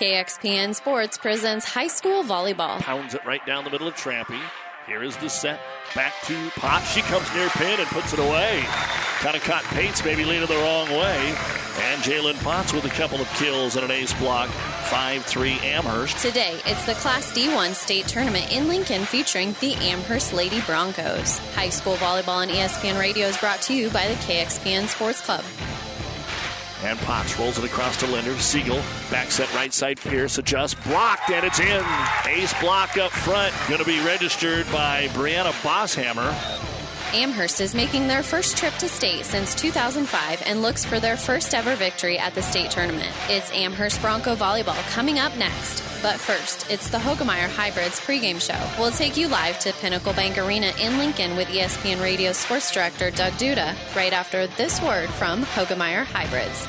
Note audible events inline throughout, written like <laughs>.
KXPN Sports presents high school volleyball. Pounds it right down the middle of Trampy. Here is the set. Back to Potts. She comes near pin and puts it away. Kind of caught Pates maybe leaning the wrong way. And Jalen Potts with a couple of kills and an ace block. 5 3 Amherst. Today, it's the Class D1 state tournament in Lincoln featuring the Amherst Lady Broncos. High school volleyball on ESPN Radio is brought to you by the KXPN Sports Club. And Potts rolls it across to Linder. Siegel back set right side. Pierce adjusts. Blocked and it's in. Ace block up front. Going to be registered by Brianna Bosshammer. Amherst is making their first trip to state since 2005 and looks for their first ever victory at the state tournament. It's Amherst Bronco Volleyball coming up next. But first, it's the Hoegemeyer Hybrids pregame show. We'll take you live to Pinnacle Bank Arena in Lincoln with ESPN Radio Sports Director Doug Duda right after this word from Hoegemeyer Hybrids.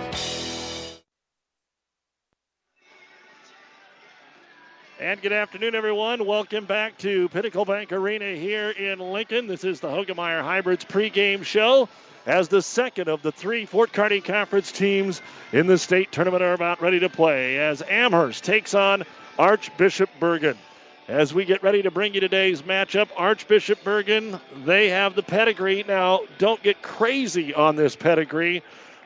And good afternoon, everyone. Welcome back to Pinnacle Bank Arena here in Lincoln. This is the Hoegemeyer Hybrids pregame show as the second of the three Fort Kearney Conference teams in the state tournament are about ready to play as Amherst takes on Archbishop Bergan. As we get ready to bring you today's matchup, Archbishop Bergan, they have the pedigree. Now, don't get crazy on this pedigree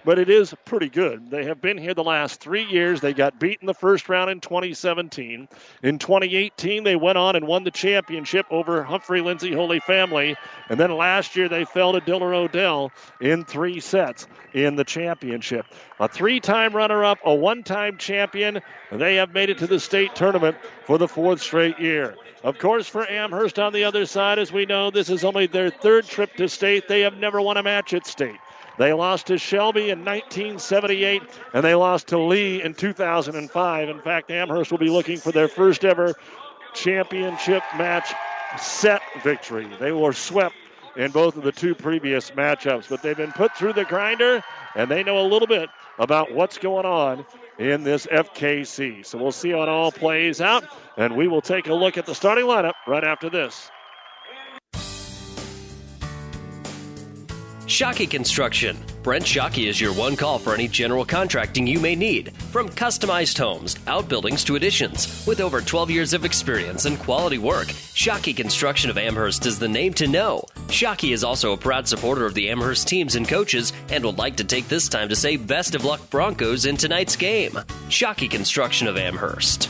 but it is pretty good. They have been here the last three years. They got beat in the first round in 2017. In 2018, they went on and won the championship over Humphrey Lindsay Holy Family. And then last year, they fell to Diller Odell in three sets in the championship. A three time runner up, a one time champion. They have made it to the state tournament for the fourth straight year. Of course, for Amherst on the other side, as we know, this is only their third trip to state. They have never won a match at state. They lost to Shelby in 1978, and they lost to Lee in 2005. In fact, Amherst will be looking for their first ever championship match set victory. They were swept in both of the two previous matchups, but they've been put through the grinder, and they know a little bit about what's going on in this FKC. So we'll see how it all plays out, and we will take a look at the starting lineup right after this. Shockey Construction. Brent Shockey is your one call for any general contracting you may need, from customized homes, outbuildings to additions. With over 12 years of experience and quality work, Shockey Construction of Amherst is the name to know. Shockey is also a proud supporter of the Amherst teams and coaches and would like to take this time to say best of luck Broncos in tonight's game. Shockey Construction of Amherst.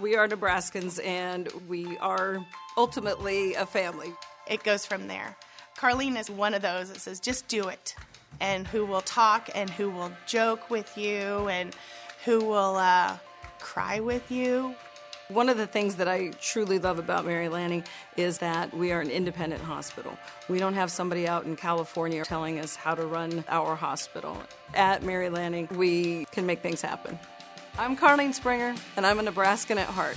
we are Nebraskans and we are ultimately a family. It goes from there. Carlene is one of those that says, just do it, and who will talk and who will joke with you and who will uh, cry with you. One of the things that I truly love about Mary Lanning is that we are an independent hospital. We don't have somebody out in California telling us how to run our hospital. At Mary Lanning, we can make things happen. I'm Carlene Springer, and I'm a Nebraskan at heart.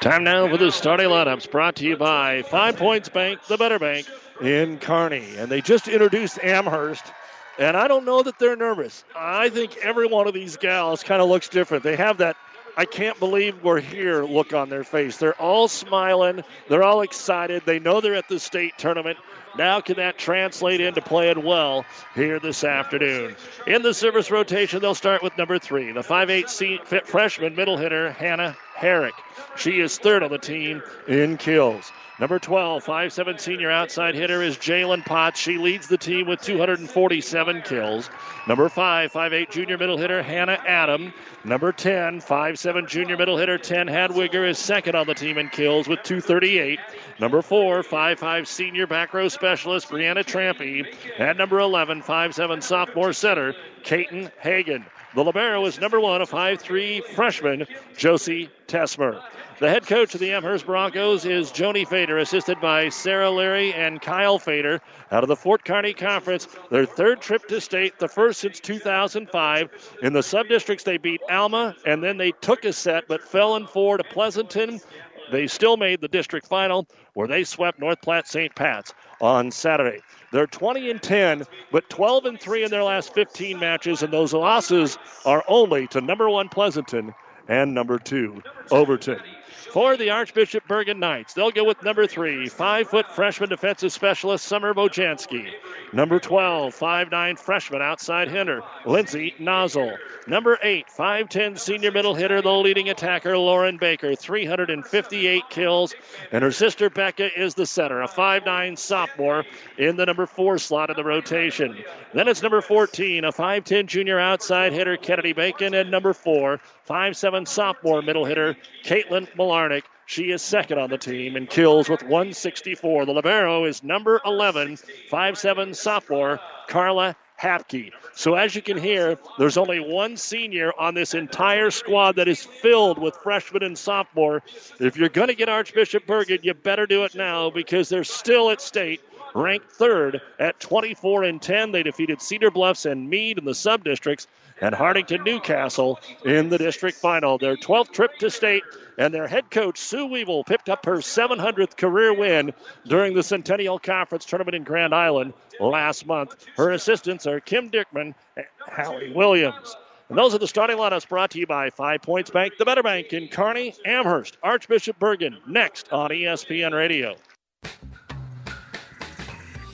Time now for the starting lineups brought to you by Five Points Bank, the better bank in Kearney. And they just introduced Amherst. And I don't know that they're nervous. I think every one of these gals kind of looks different. They have that I can't believe we're here look on their face. They're all smiling. They're all excited. They know they're at the state tournament. Now, can that translate into playing well here this afternoon? In the service rotation, they'll start with number three, the 5'8 freshman middle hitter, Hannah Herrick. She is third on the team in kills. Number 12, 5'7 senior outside hitter is Jalen Potts. She leads the team with 247 kills. Number 5, 5'8 junior middle hitter Hannah Adam. Number 10, 5'7 junior middle hitter 10 Hadwiger is second on the team in kills with 238. Number 4, 5'5 senior back row specialist Brianna Trampy. And number 11, 5'7 sophomore center Caton Hagan. The Libero is number one, a 5'3 freshman, Josie Tesmer. The head coach of the Amherst Broncos is Joni Fader, assisted by Sarah Leary and Kyle Fader out of the Fort Kearney Conference. Their third trip to state, the first since 2005. In the sub-districts, they beat Alma, and then they took a set but fell in four to Pleasanton. They still made the district final where they swept North Platte St. Pat's on Saturday. They're 20 and 10, but 12 and 3 in their last 15 matches, and those losses are only to number one Pleasanton and number two Overton for the Archbishop Bergan Knights. They'll go with number three, five foot freshman defensive specialist Summer Bojanski. Number 12, five nine freshman outside hitter Lindsay Nozzle. Number eight, 5'10 senior middle hitter, the leading attacker Lauren Baker, 358 kills. And her sister Becca is the center, a five nine sophomore in the number four slot of the rotation. Then it's number 14, a 5'10 junior outside hitter Kennedy Bacon, and number four, 5'7 sophomore middle hitter Caitlin Malarnick. She is second on the team in kills with 164. The Libero is number 11, 5'7 sophomore Carla Hapke. So as you can hear, there's only one senior on this entire squad that is filled with freshmen and sophomore. If you're going to get Archbishop Bergan, you better do it now because they're still at state ranked third at 24 and 10. They defeated Cedar Bluffs and Mead in the sub districts and Hartington Newcastle in the district final. Their 12th trip to state, and their head coach, Sue Weevil, picked up her 700th career win during the Centennial Conference tournament in Grand Island last month. Her assistants are Kim Dickman and Hallie Williams. And those are the starting lineups brought to you by Five Points Bank, the Better Bank in Kearney, Amherst, Archbishop Bergan, next on ESPN Radio.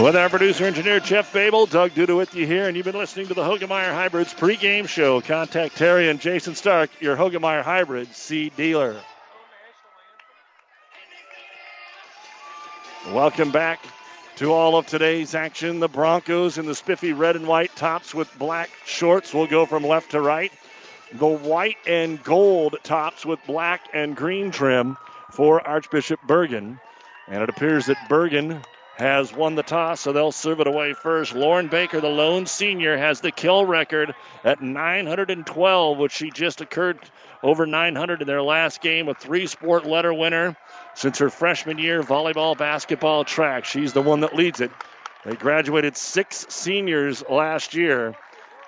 With our producer engineer Jeff Babel, Doug Duda with you here, and you've been listening to the Hoegemeyer Hybrids pregame show. Contact Terry and Jason Stark, your Hoegemeyer Hybrid seed dealer. Welcome back to all of today's action. The Broncos in the spiffy red and white tops with black shorts will go from left to right. The white and gold tops with black and green trim for Archbishop Bergan. And it appears that Bergan has won the toss, so they'll serve it away first. Lauren Baker, the lone senior, has the kill record at 912, which she just occurred over 900 in their last game. A three sport letter winner since her freshman year volleyball, basketball, track. She's the one that leads it. They graduated six seniors last year,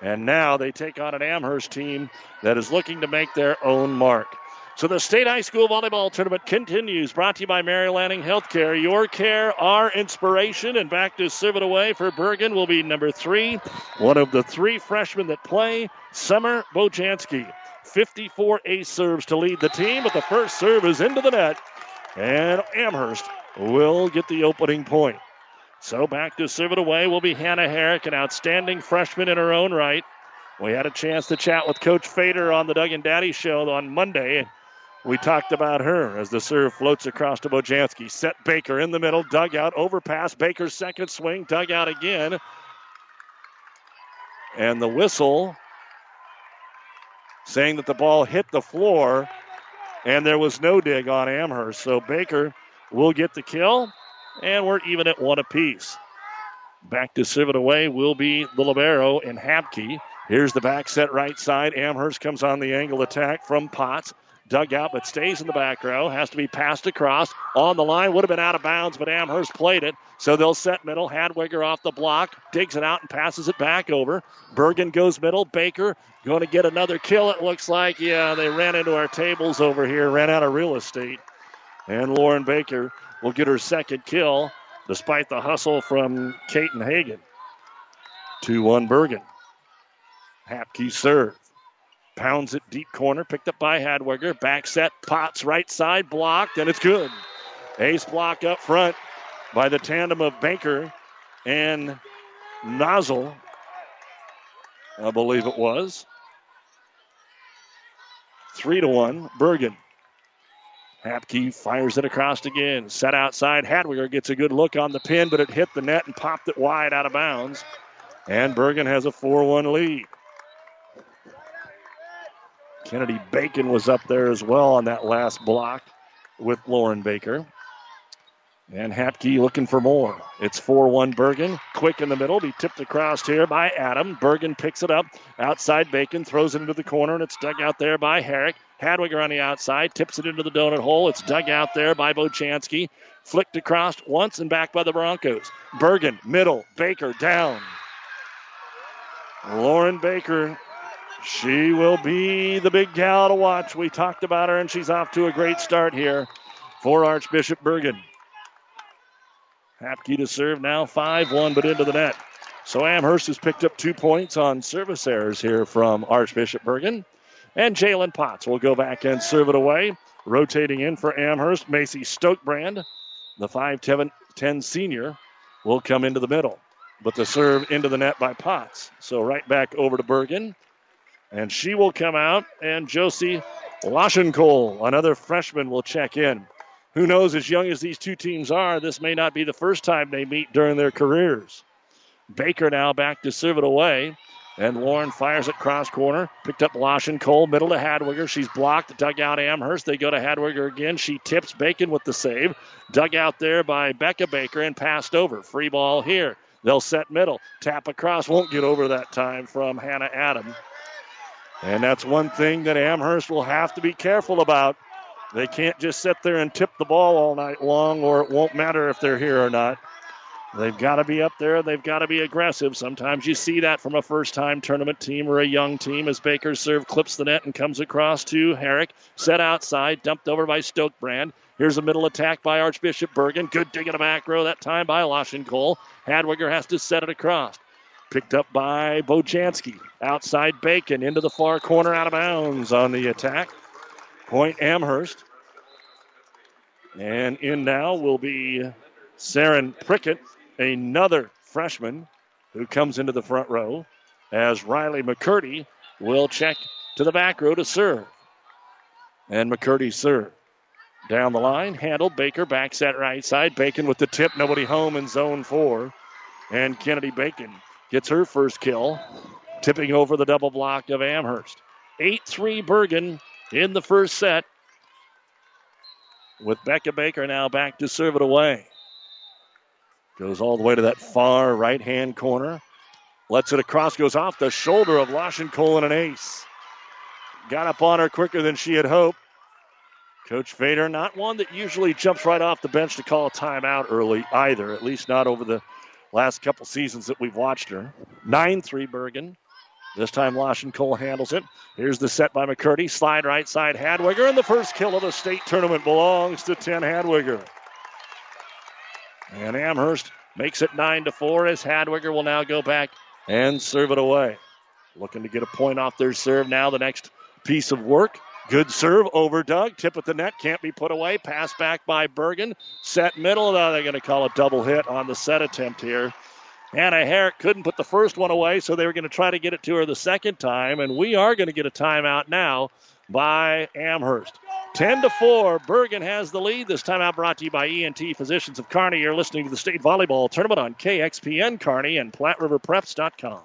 and now they take on an Amherst team that is looking to make their own mark. So the State High School Volleyball Tournament continues, brought to you by Mary Lanning Healthcare. Your care, our inspiration. And back to serve it away for Bergan will be number three, one of the three freshmen that play, Summer Bojanski. 54 ace serves to lead the team, but the first serve is into the net. And Amherst will get the opening point. So back to serve it away will be Hannah Herrick, an outstanding freshman in her own right. We had a chance to chat with Coach Fader on the Doug and Daddy show on Monday. We talked about her as the serve floats across to Bojanski. Set Baker in the middle, dug out, overpass. Baker's second swing, dug out again. And the whistle saying that the ball hit the floor and there was no dig on Amherst. So Baker will get the kill, and we're even at one apiece. Back to serve it away will be the Libero and Hapke. Here's the back set right side. Amherst comes on the angle attack from Potts. Dug out, but stays in the back row. Has to be passed across. On the line, would have been out of bounds, but Amherst played it. So they'll set middle. Hadwiger off the block, digs it out and passes it back over. Bergan goes middle. Baker going to get another kill, it looks like. Yeah, they ran into our tables over here, ran out of real estate. And Lauren Baker will get her second kill despite the hustle from Caton Hagan. 2 1 Bergan. Hapke serve. Pounds it deep corner, picked up by Hadwiger. Back set, Potts right side, blocked, and it's good. Ace block up front by the tandem of Baker and Nozzle, I believe it was. Three to one, Bergan. Hapke fires it across again. Set outside. Hadwiger gets a good look on the pin, but it hit the net and popped it wide out of bounds. And Bergan has a 4 1 lead. Kennedy Bacon was up there as well on that last block with Lauren Baker. And Hapke looking for more. It's 4 1 Bergan. Quick in the middle. Be tipped across here by Adam. Bergan picks it up. Outside Bacon throws it into the corner, and it's dug out there by Herrick. Hadwiger on the outside. Tips it into the donut hole. It's dug out there by Bochansky. Flicked across once and back by the Broncos. Bergan, middle. Baker down. Lauren Baker she will be the big gal to watch. We talked about her, and she's off to a great start here for Archbishop Bergan. Hapke to serve now 5 1, but into the net. So Amherst has picked up two points on service errors here from Archbishop Bergan. And Jalen Potts will go back and serve it away. Rotating in for Amherst, Macy Stokebrand, the 5'10 senior, will come into the middle. But the serve into the net by Potts. So right back over to Bergan. And she will come out, and Josie Laschenkol, another freshman, will check in. Who knows, as young as these two teams are, this may not be the first time they meet during their careers. Baker now back to serve it away. And Warren fires it cross corner. Picked up Laschenkol, middle to Hadwiger. She's blocked. Dug out Amherst. They go to Hadwiger again. She tips Bacon with the save. Dug out there by Becca Baker and passed over. Free ball here. They'll set middle. Tap across. Won't get over that time from Hannah Adam. And that's one thing that Amherst will have to be careful about. They can't just sit there and tip the ball all night long, or it won't matter if they're here or not. They've got to be up there. They've got to be aggressive. Sometimes you see that from a first time tournament team or a young team as Baker's serve clips the net and comes across to Herrick. Set outside, dumped over by Stokebrand. Here's a middle attack by Archbishop Bergan. Good dig in the back row that time by Cole. Hadwiger has to set it across. Picked up by Bojanski. Outside Bacon into the far corner out of bounds on the attack. Point Amherst. And in now will be Saren Prickett, another freshman who comes into the front row as Riley McCurdy will check to the back row to serve. And McCurdy serve. Down the line, handled. Baker back set right side. Bacon with the tip. Nobody home in zone four. And Kennedy Bacon gets her first kill, tipping over the double block of Amherst. 8 3 Bergan in the first set. With Becca Baker now back to serve it away. Goes all the way to that far right hand corner. Lets it across, goes off the shoulder of Laschenkol and an ace. Got up on her quicker than she had hoped. Coach Fader, not one that usually jumps right off the bench to call a timeout early either, at least not over the last couple seasons that we've watched her. 9 3 Bergan. This time Cole handles it. Here's the set by McCurdy. Slide right side Hadwiger, and the first kill of the state tournament belongs to 10 Hadwiger. And Amherst makes it 9 to 4 as Hadwiger will now go back and serve it away. Looking to get a point off their serve now, the next piece of work. Good serve over Doug. Tip at the net. Can't be put away. Pass back by Bergan. Set middle. Now they're going to call a double hit on the set attempt here. Hannah Herrick couldn't put the first one away, so they were going to try to get it to her the second time. And we are going to get a timeout now by Amherst. 10 to 4. Bergan has the lead. This timeout brought to you by ENT Physicians of Kearney. You're listening to the state volleyball tournament on KXPN Kearney and PlatteRiverPreps.com.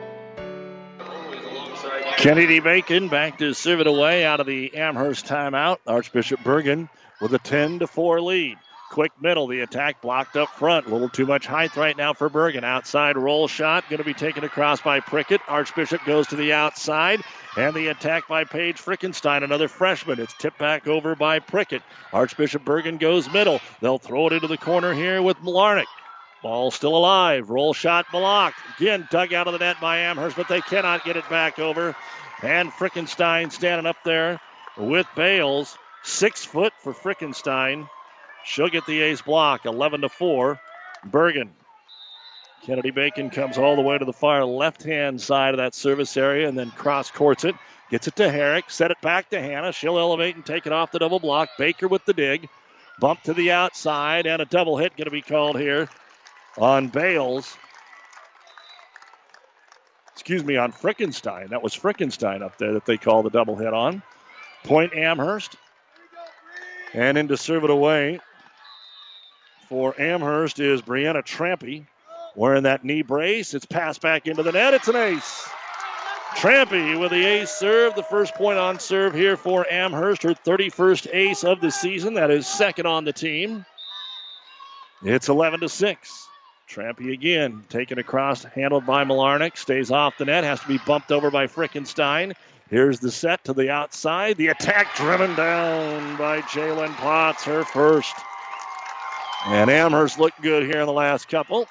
Kennedy Bacon back to serve it away out of the Amherst timeout. Archbishop Bergan with a 10 to 4 lead. Quick middle, the attack blocked up front. A little too much height right now for Bergan. Outside roll shot, going to be taken across by Prickett. Archbishop goes to the outside, and the attack by Paige Frickenstein, another freshman. It's tipped back over by Prickett. Archbishop Bergan goes middle. They'll throw it into the corner here with Malarnick. Ball still alive. Roll shot blocked. Again, dug out of the net by Amherst, but they cannot get it back over. And Frickenstein standing up there with Bales. Six foot for Frickenstein. She'll get the ace block. 11 to 4. Bergan. Kennedy Bacon comes all the way to the far left hand side of that service area and then cross courts it. Gets it to Herrick. Set it back to Hannah. She'll elevate and take it off the double block. Baker with the dig. Bump to the outside and a double hit going to be called here on Bales. Excuse me, on Frickenstein. That was Frickenstein up there that they call the double hit on. Point Amherst. And in to serve it away for Amherst is Brianna Trampy wearing that knee brace. It's passed back into the net. It's an ace. Trampy with the ace serve, the first point on serve here for Amherst, her 31st ace of the season. That is second on the team. It's 11 to 6. Trampy again, taken across, handled by Malarnick, stays off the net, has to be bumped over by Frickenstein. Here's the set to the outside. The attack driven down by Jalen Potts, her first. And Amherst looked good here in the last couple.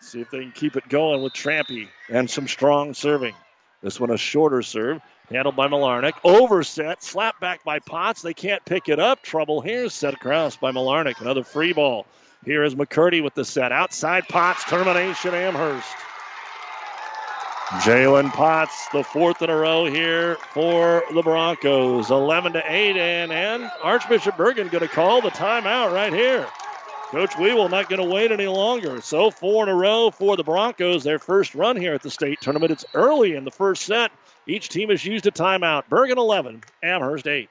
See if they can keep it going with Trampy and some strong serving. This one a shorter serve, handled by Malarnick. Overset, slap back by Potts. They can't pick it up. Trouble here, set across by Malarnick. Another free ball. Here is McCurdy with the set. Outside Potts, termination Amherst. Jalen Potts, the fourth in a row here for the Broncos. 11 to 8, and, and Archbishop Bergan going to call the timeout right here. Coach Weevil not going to wait any longer. So four in a row for the Broncos, their first run here at the state tournament. It's early in the first set. Each team has used a timeout. Bergan 11, Amherst 8.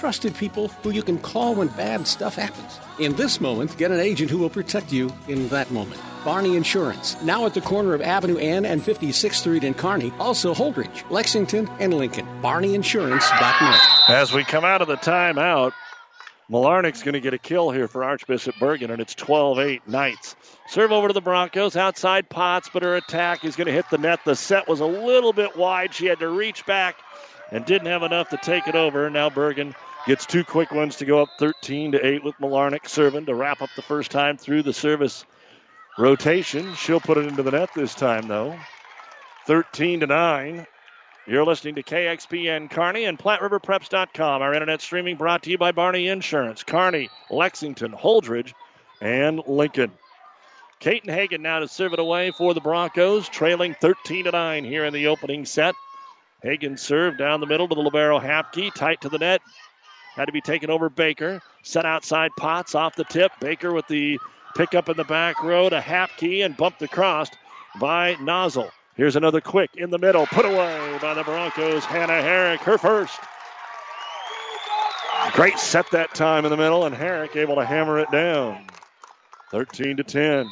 trusted people who you can call when bad stuff happens. In this moment, get an agent who will protect you in that moment. Barney Insurance, now at the corner of Avenue N and 56th Street in Kearney, also Holdrege, Lexington, and Lincoln. BarneyInsurance.net. As we come out of the timeout, Malarnick's going to get a kill here for Archbishop Bergan, and it's 12 8 Knights. Serve over to the Broncos, outside Potts, but her attack is going to hit the net. The set was a little bit wide. She had to reach back and didn't have enough to take it over. Now Bergan gets two quick ones to go up 13 to 8 with Malarnick serving to wrap up the first time through the service rotation. She'll put it into the net this time, though. 13 to 9. You're listening to KXPN Kearney and PlatteRiverPreps.com. Our internet streaming brought to you by Barney Insurance, Kearney, Lexington, Holdrege, and Lincoln. Caton Hagen now to serve it away for the Broncos, trailing 13 to 9 here in the opening set. Hagen served down the middle to the Libero Hapke, tight to the net. Had to be taken over Baker. Set outside Potts off the tip. Baker with the pickup in the back row to key, and bumped across by Nozzle. Here's another quick in the middle, put away by the Broncos. Hannah Herrick, her first. Great set that time in the middle, and Herrick able to hammer it down. 13 to 10.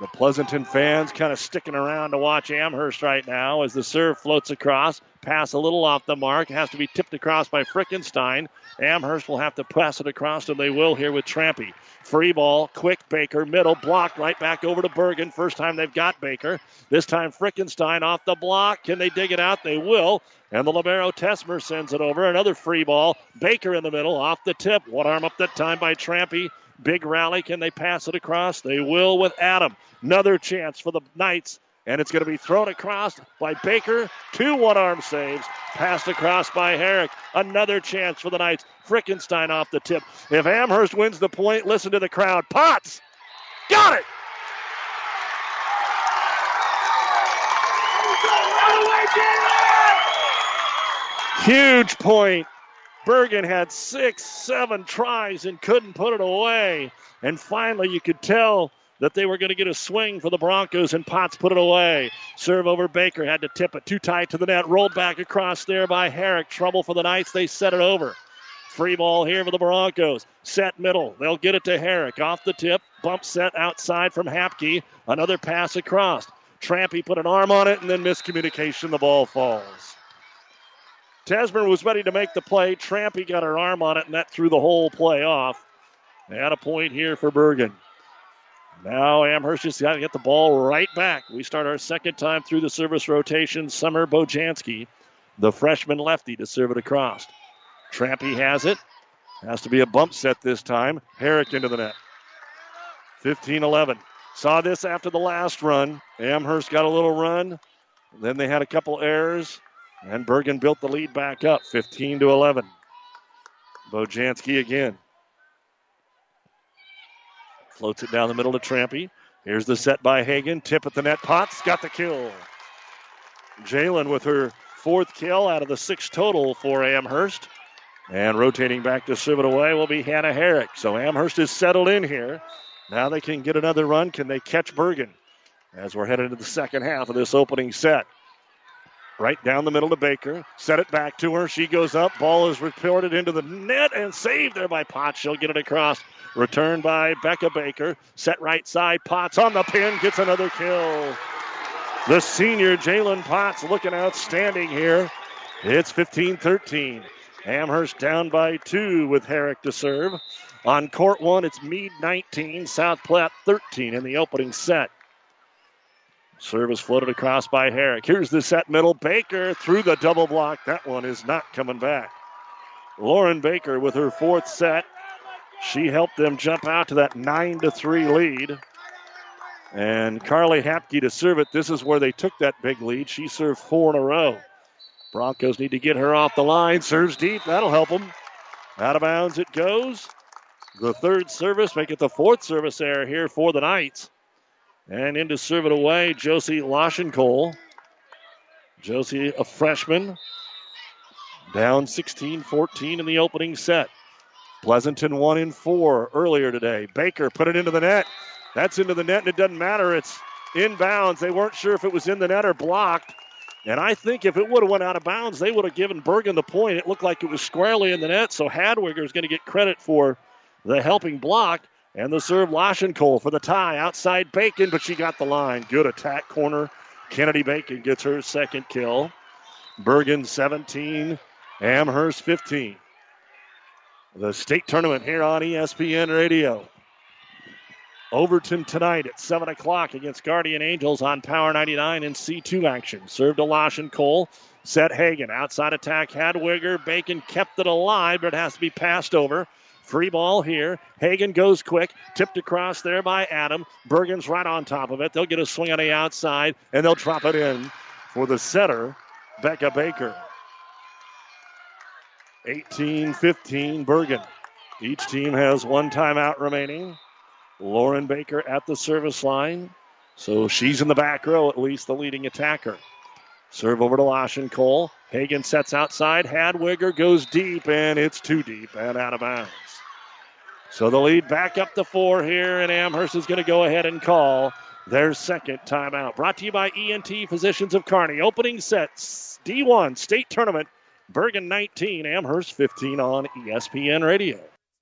The Pleasanton fans kind of sticking around to watch Amherst right now as the serve floats across. Pass a little off the mark. Has to be tipped across by Frickenstein. Amherst will have to pass it across, and they will here with Trampy. Free ball, quick Baker, middle, block right back over to Bergan. First time they've got Baker. This time Frickenstein off the block. Can they dig it out? They will. And the Libero Tesmer sends it over. Another free ball. Baker in the middle, off the tip. One arm up that time by Trampy. Big rally. Can they pass it across? They will with Adam. Another chance for the Knights. And it's going to be thrown across by Baker. Two one arm saves. Passed across by Herrick. Another chance for the Knights. Frickenstein off the tip. If Amherst wins the point, listen to the crowd. Potts! Got it! Huge point. Bergan had six, seven tries and couldn't put it away. And finally, you could tell that they were going to get a swing for the Broncos, and Potts put it away. Serve over Baker, had to tip it too tight to the net, rolled back across there by Herrick. Trouble for the Knights, they set it over. Free ball here for the Broncos. Set middle. They'll get it to Herrick. Off the tip. Bump set outside from Hapke. Another pass across. Trampy put an arm on it and then miscommunication. The ball falls. Tesmer was ready to make the play. Trampy got her arm on it and that threw the whole play off. They had a point here for Bergan. Now Amherst just got to get the ball right back. We start our second time through the service rotation. Summer Bojanski, the freshman lefty, to serve it across. Trampy has it. Has to be a bump set this time. Herrick into the net. 15 11. Saw this after the last run. Amherst got a little run. Then they had a couple errors. And Bergan built the lead back up 15 to 11. Bojanski again. Floats it down the middle to Trampy. Here's the set by Hagen. Tip at the net. Potts got the kill. Jalen with her fourth kill out of the six total for Amherst. And rotating back to serve it away will be Hannah Herrick. So Amherst is settled in here. Now they can get another run. Can they catch Bergan? As we're headed into the second half of this opening set. Right down the middle to Baker. Set it back to her. She goes up. Ball is reported into the net and saved there by Potts. She'll get it across. Returned by Becca Baker. Set right side. Potts on the pin. Gets another kill. The senior Jalen Potts looking outstanding here. It's 15 13. Amherst down by two with Herrick to serve. On court one, it's Mead 19, South Platte 13 in the opening set. Service floated across by Herrick. Here's the set middle. Baker through the double block. That one is not coming back. Lauren Baker with her fourth set. She helped them jump out to that 9 to 3 lead. And Carly Hapke to serve it. This is where they took that big lead. She served four in a row. Broncos need to get her off the line. Serves deep. That'll help them. Out of bounds it goes. The third service, make it the fourth service error here for the Knights. And in to serve it away, Josie Lashenkole. Josie, a freshman, down 16 14 in the opening set. Pleasanton one in four earlier today. Baker put it into the net. That's into the net, and it doesn't matter. It's inbounds. They weren't sure if it was in the net or blocked. And I think if it would have went out of bounds, they would have given Bergan the point. It looked like it was squarely in the net, so Hadwiger is going to get credit for the helping block. And the serve, Lashenkole for the tie. Outside Bacon, but she got the line. Good attack corner. Kennedy Bacon gets her second kill. Bergan 17, Amherst 15. The state tournament here on ESPN Radio. Overton tonight at 7 o'clock against Guardian Angels on Power 99 and C2 action. Served to Lashenkole. Set Hagen. Outside attack, Hadwiger. Bacon kept it alive, but it has to be passed over. Free ball here. Hagen goes quick. Tipped across there by Adam. Bergan's right on top of it. They'll get a swing on the outside, and they'll drop it in for the setter, Becca Baker. 18 15 Bergan. Each team has one timeout remaining. Lauren Baker at the service line. So she's in the back row, at least the leading attacker. Serve over to Lashen Cole. Hagen sets outside. Hadwiger goes deep, and it's too deep and out of bounds. So the lead back up to four here, and Amherst is going to go ahead and call their second timeout. Brought to you by ENT Physicians of Kearney. Opening sets D1 state tournament. Bergan 19, Amherst 15 on ESPN Radio.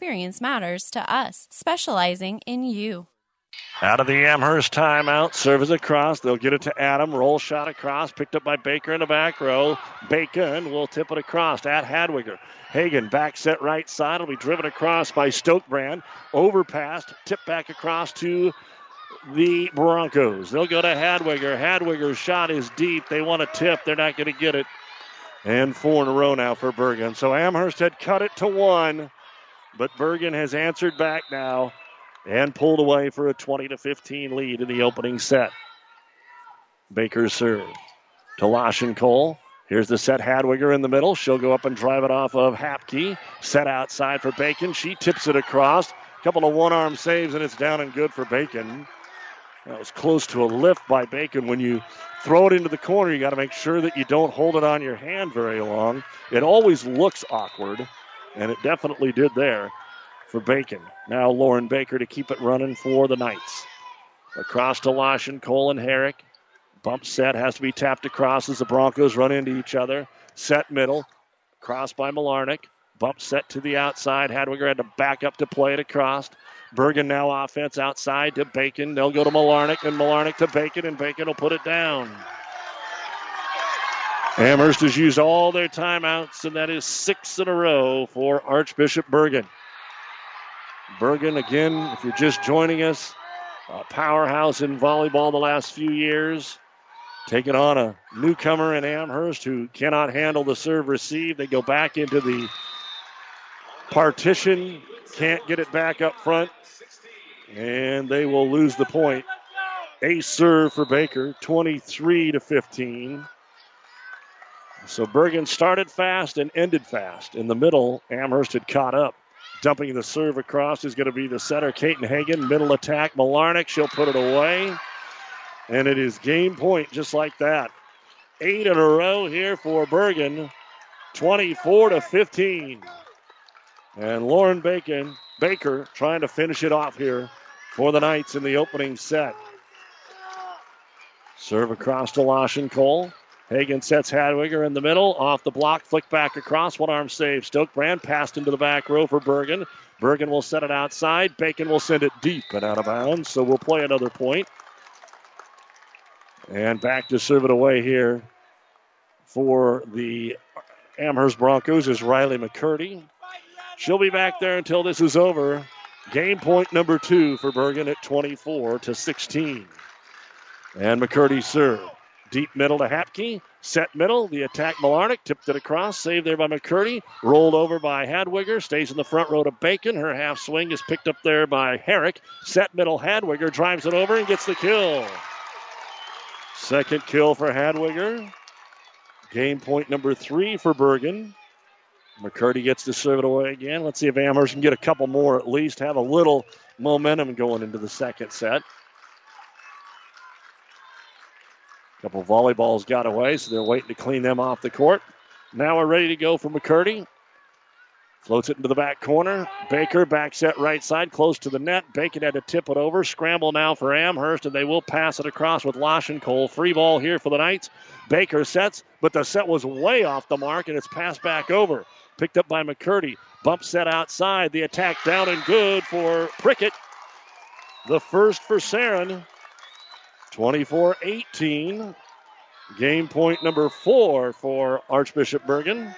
experience matters to us, specializing in you. Out of the Amherst timeout, serve service across. They'll get it to Adam. Roll shot across, picked up by Baker in the back row. Bacon will tip it across at Hadwiger. Hagen back set right side. will be driven across by Stokebrand. Overpassed, tip back across to the Broncos. They'll go to Hadwiger. Hadwiger's shot is deep. They want a tip. They're not going to get it. And four in a row now for Bergan. So Amherst had cut it to one. But Bergan has answered back now and pulled away for a 20 to 15 lead in the opening set. Baker serve to Lashen Cole. Here's the set Hadwiger in the middle. She'll go up and drive it off of Hapke. Set outside for Bacon. She tips it across. Couple of one arm saves, and it's down and good for Bacon. That was close to a lift by Bacon. When you throw it into the corner, you got to make sure that you don't hold it on your hand very long. It always looks awkward and it definitely did there for Bacon. Now Lauren Baker to keep it running for the Knights. Across to Lashen, Cole, and Herrick. Bump set has to be tapped across as the Broncos run into each other. Set middle. Cross by Malarnick. Bump set to the outside. Hadwiger had to back up to play it across. Bergan now offense outside to Bacon. They'll go to Malarnick and Malarnick to Bacon, and Bacon will put it down. Amherst has used all their timeouts, and that is six in a row for Archbishop Bergan. Bergan, again, if you're just joining us, a powerhouse in volleyball the last few years, taking on a newcomer in Amherst who cannot handle the serve receive. They go back into the partition, can't get it back up front, and they will lose the point. A serve for Baker, 23 to 15. So Bergan started fast and ended fast. In the middle, Amherst had caught up. Dumping the serve across is going to be the setter, Kaiten Hagen. Middle attack, Malarnick. She'll put it away. And it is game point just like that. Eight in a row here for Bergan, 24 to 15. And Lauren Bacon, Baker trying to finish it off here for the Knights in the opening set. Serve across to Lashen Cole. Hagen sets Hadwiger in the middle, off the block, flick back across, one arm save. Stokebrand passed into the back row for Bergan. Bergan will set it outside. Bacon will send it deep and out of bounds, so we'll play another point. And back to serve it away here for the Amherst Broncos is Riley McCurdy. She'll be back there until this is over. Game point number two for Bergan at 24 to 16. And McCurdy serve. Deep middle to Hapke. Set middle. The attack Malarnick. Tipped it across. Saved there by McCurdy. Rolled over by Hadwiger. Stays in the front row to Bacon. Her half swing is picked up there by Herrick. Set middle Hadwiger. Drives it over and gets the kill. Second kill for Hadwiger. Game point number three for Bergan. McCurdy gets to serve it away again. Let's see if Amherst can get a couple more at least, have a little momentum going into the second set. Couple volleyballs got away, so they're waiting to clean them off the court. Now we're ready to go for McCurdy. Floats it into the back corner. Baker back set right side, close to the net. Bacon had to tip it over. Scramble now for Amherst, and they will pass it across with Cole. Free ball here for the Knights. Baker sets, but the set was way off the mark, and it's passed back over. Picked up by McCurdy. Bump set outside. The attack down and good for Prickett. The first for Saren. 24 18. Game point number four for Archbishop Bergan.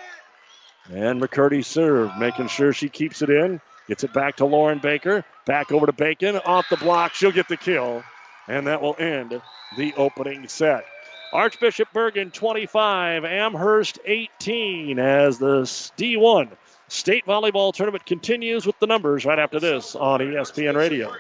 And McCurdy serve, making sure she keeps it in. Gets it back to Lauren Baker. Back over to Bacon. Off the block. She'll get the kill. And that will end the opening set. Archbishop Bergan 25, Amherst 18 as the D1 state volleyball tournament continues with the numbers right after this on ESPN Radio.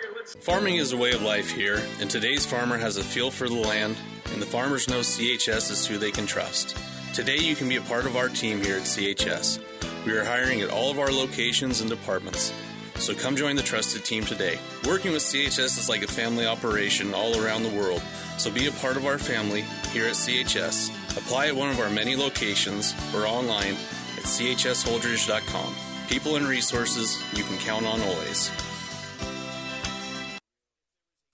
Farming is a way of life here, and today's farmer has a feel for the land, and the farmers know CHS is who they can trust. Today, you can be a part of our team here at CHS. We are hiring at all of our locations and departments. So come join the trusted team today. Working with CHS is like a family operation all around the world. So be a part of our family here at CHS. Apply at one of our many locations or online at chsholdrege.com. People and resources you can count on always.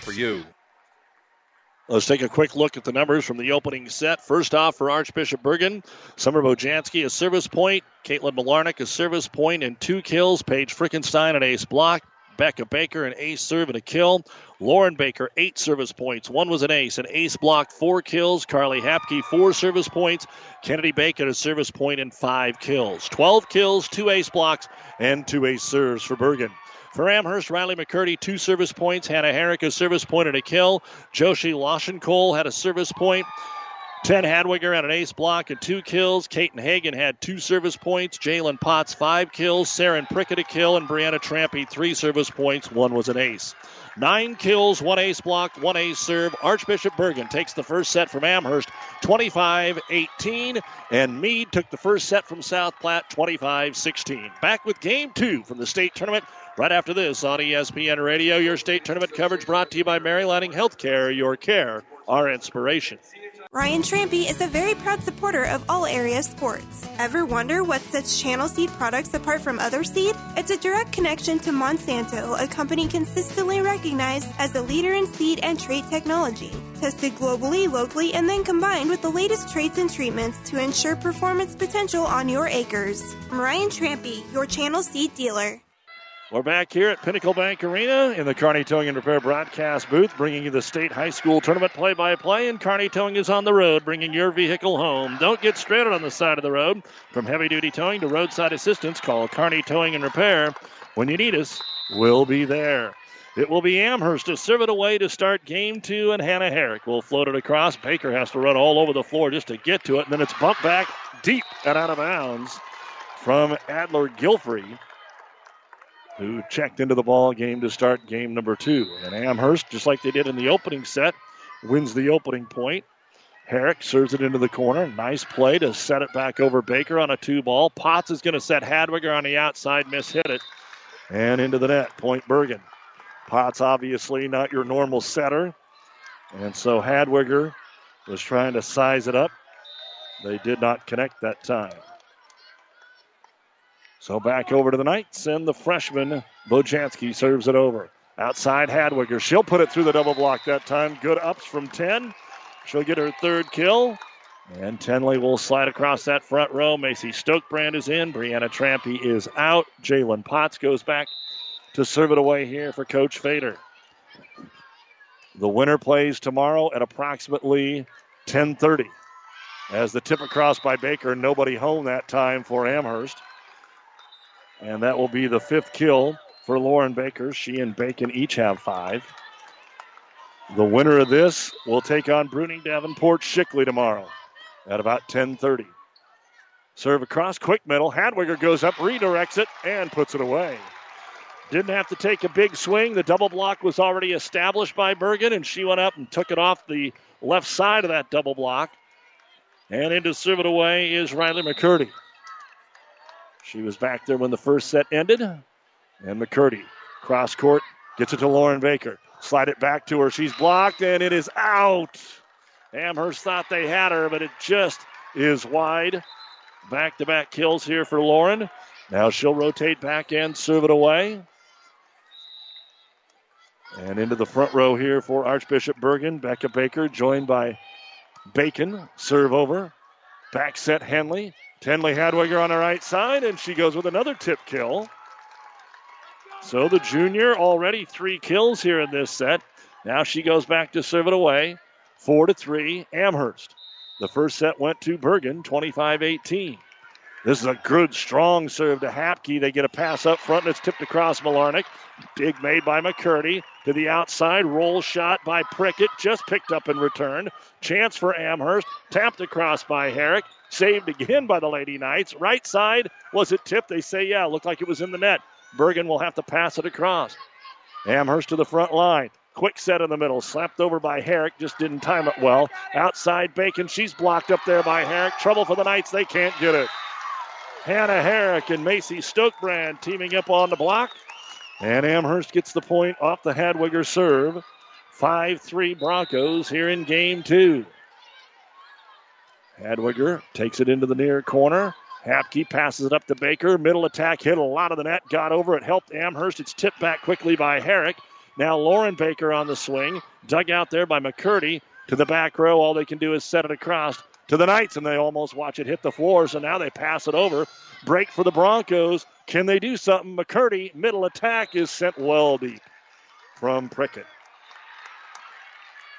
for you. Let's take a quick look at the numbers from the opening set. First off, for Archbishop Bergan, Summer Bojanski, a service point. Caitlin Malarnik, a service point, and two kills. Paige Frickenstein, an ace block. Becca Baker, an ace serve and a kill. Lauren Baker, eight service points. One was an ace. An ace block, four kills. Carly Hapke, four service points. Kennedy Bacon, a service point and five kills. 12 kills, two ace blocks, and two ace serves for Bergan. For Amherst, Riley McCurdy, two service points. Hannah Herrick, a service point and a kill. Joshi Lashenkol had a service point. Ted Hadwiger had an ace block and two kills. Kaiten Hagen had two service points. Jalen Potts, five kills. Saren Prickett, a kill. And Brianna Trampy, three service points. One was an ace. Nine kills, one ace block, one ace serve. Archbishop Bergan takes the first set from Amherst, 25 18. And Mead took the first set from South Platte, 25 16. Back with game two from the state tournament right after this on ESPN Radio. Your state tournament coverage brought to you by Mary Lanning Healthcare. Your care, our inspiration. Ryan Trampy is a very proud supporter of all area sports. Ever wonder what sets Channel Seed products apart from other seed? It's a direct connection to Monsanto, a company consistently recognized as a leader in seed and trait technology. Tested globally, locally, and then combined with the latest traits and treatments to ensure performance potential on your acres. I'm Ryan Trampy, your Channel Seed dealer. We're back here at Pinnacle Bank Arena in the Kearney Towing and Repair broadcast booth, bringing you the state high school tournament play by play. And Kearney Towing is on the road, bringing your vehicle home. Don't get stranded on the side of the road. From heavy duty towing to roadside assistance, call Kearney Towing and Repair. When you need us, we'll be there. It will be Amherst to serve it away to start game two, and Hannah Herrick will float it across. Baker has to run all over the floor just to get to it, and then it's bumped back deep and out of bounds from Adler Gilfrey who checked into the ball game to start game number two. And Amherst, just like they did in the opening set, wins the opening point. Herrick serves it into the corner. Nice play to set it back over Baker on a two ball. Potts is going to set Hadwiger on the outside, miss hit it, and into the net. Point Bergan. Potts obviously not your normal setter, and so Hadwiger was trying to size it up. They did not connect that time. So back over to the Knights, and the freshman Bojanski serves it over. Outside Hadwiger. She'll put it through the double block that time. Good ups from 10. She'll get her third kill. And Tenley will slide across that front row. Macy Stokebrand is in. Brianna Trampy is out. Jalen Potts goes back to serve it away here for Coach Fader. The winner plays tomorrow at approximately 10:30. As the tip across by Baker, nobody home that time for Amherst. And that will be the fifth kill for Lauren Baker. She and Bacon each have five. The winner of this will take on Bruning Davenport Shickley tomorrow at about 10:30. Serve across, quick middle. Hadwiger goes up, redirects it, and puts it away. Didn't have to take a big swing. The double block was already established by Bergan, and she went up and took it off the left side of that double block. And in to serve it away is Riley McCurdy. She was back there when the first set ended. And McCurdy, cross court, gets it to Lauren Baker. Slide it back to her. She's blocked, and it is out. Amherst thought they had her, but it just is wide. Back to back kills here for Lauren. Now she'll rotate back and serve it away. And into the front row here for Archbishop Bergan. Becca Baker joined by Bacon. Serve over. Back set Henley. Tenley Hadwiger on the right side, and she goes with another tip kill. So the junior already three kills here in this set. Now she goes back to serve it away. Four to three, Amherst. The first set went to Bergan, 25 18. This is a good, strong serve to Hapke. They get a pass up front, and it's tipped across Malarnick. Dig made by McCurdy to the outside. Roll shot by Prickett, just picked up and returned. Chance for Amherst, tapped across by Herrick. Saved again by the Lady Knights. Right side, was it tipped? They say, yeah, looked like it was in the net. Bergan will have to pass it across. Amherst to the front line. Quick set in the middle. Slapped over by Herrick. Just didn't time it well. Outside Bacon. She's blocked up there by Herrick. Trouble for the Knights. They can't get it. Hannah Herrick and Macy Stokebrand teaming up on the block. And Amherst gets the point off the Hadwiger serve. 5 3 Broncos here in game two. Hadwiger takes it into the near corner. Hapke passes it up to Baker. Middle attack hit a lot of the net. Got over it. Helped Amherst. It's tipped back quickly by Herrick. Now Lauren Baker on the swing. Dug out there by McCurdy to the back row. All they can do is set it across to the Knights, and they almost watch it hit the floor. So now they pass it over. Break for the Broncos. Can they do something? McCurdy, middle attack is sent well deep from Prickett.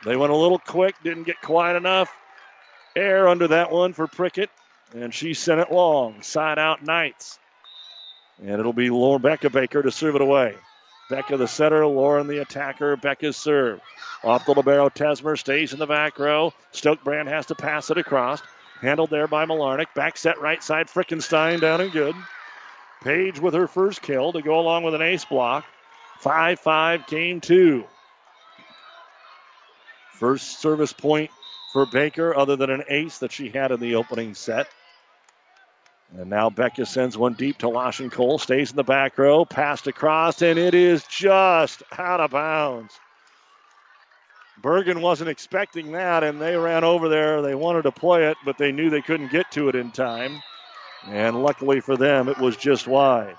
They went a little quick, didn't get quiet enough. Air under that one for Prickett, and she sent it long. Side out Knights. And it'll be Lauren Becca Baker to serve it away. Becca the setter, Lauren the attacker. Becca's serve. Off the libero, Tesmer stays in the back row. Stokebrand has to pass it across. Handled there by Malarnick. Back set right side, Frickenstein down and good. Paige with her first kill to go along with an ace block. 5 5 game two. First service point for Baker, other than an ace that she had in the opening set. And now Becca sends one deep to Washington Cole. Stays in the back row. Passed across, and it is just out of bounds. Bergan wasn't expecting that, and they ran over there. They wanted to play it, but they knew they couldn't get to it in time. And luckily for them, it was just wide.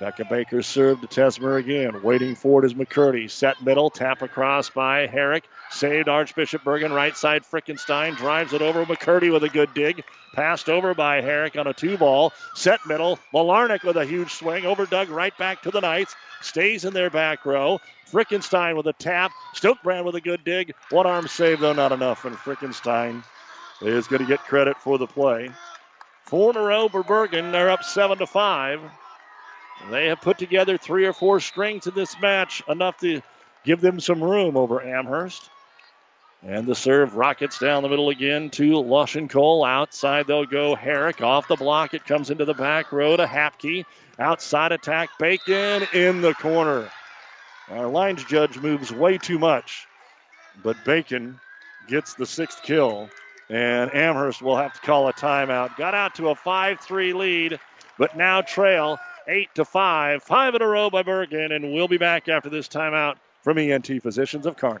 Becca Baker served to Tesmer again. Waiting for it is McCurdy. Set middle, tap across by Herrick. Saved Archbishop Bergan. Right side, Frickenstein drives it over. McCurdy with a good dig. Passed over by Herrick on a two ball. Set middle. Malarnick with a huge swing. Over Doug right back to the Knights. Stays in their back row. Frickenstein with a tap. Stokebrand with a good dig. One arm save, though, not enough. And Frickenstein is going to get credit for the play. Four in a row for Bergan. They're up seven to five. They have put together three or four strings in this match, enough to give them some room over Amherst. And the serve rockets down the middle again to Lush and Cole. Outside they'll go Herrick. Off the block, it comes into the back row to Hapke. Outside attack, Bacon in the corner. Our lines judge moves way too much, but Bacon gets the sixth kill, and Amherst will have to call a timeout. Got out to a 5 3 lead, but now trail eight to five, five in a row by Bergan, and we'll be back after this timeout from ENT Physicians of Kearney.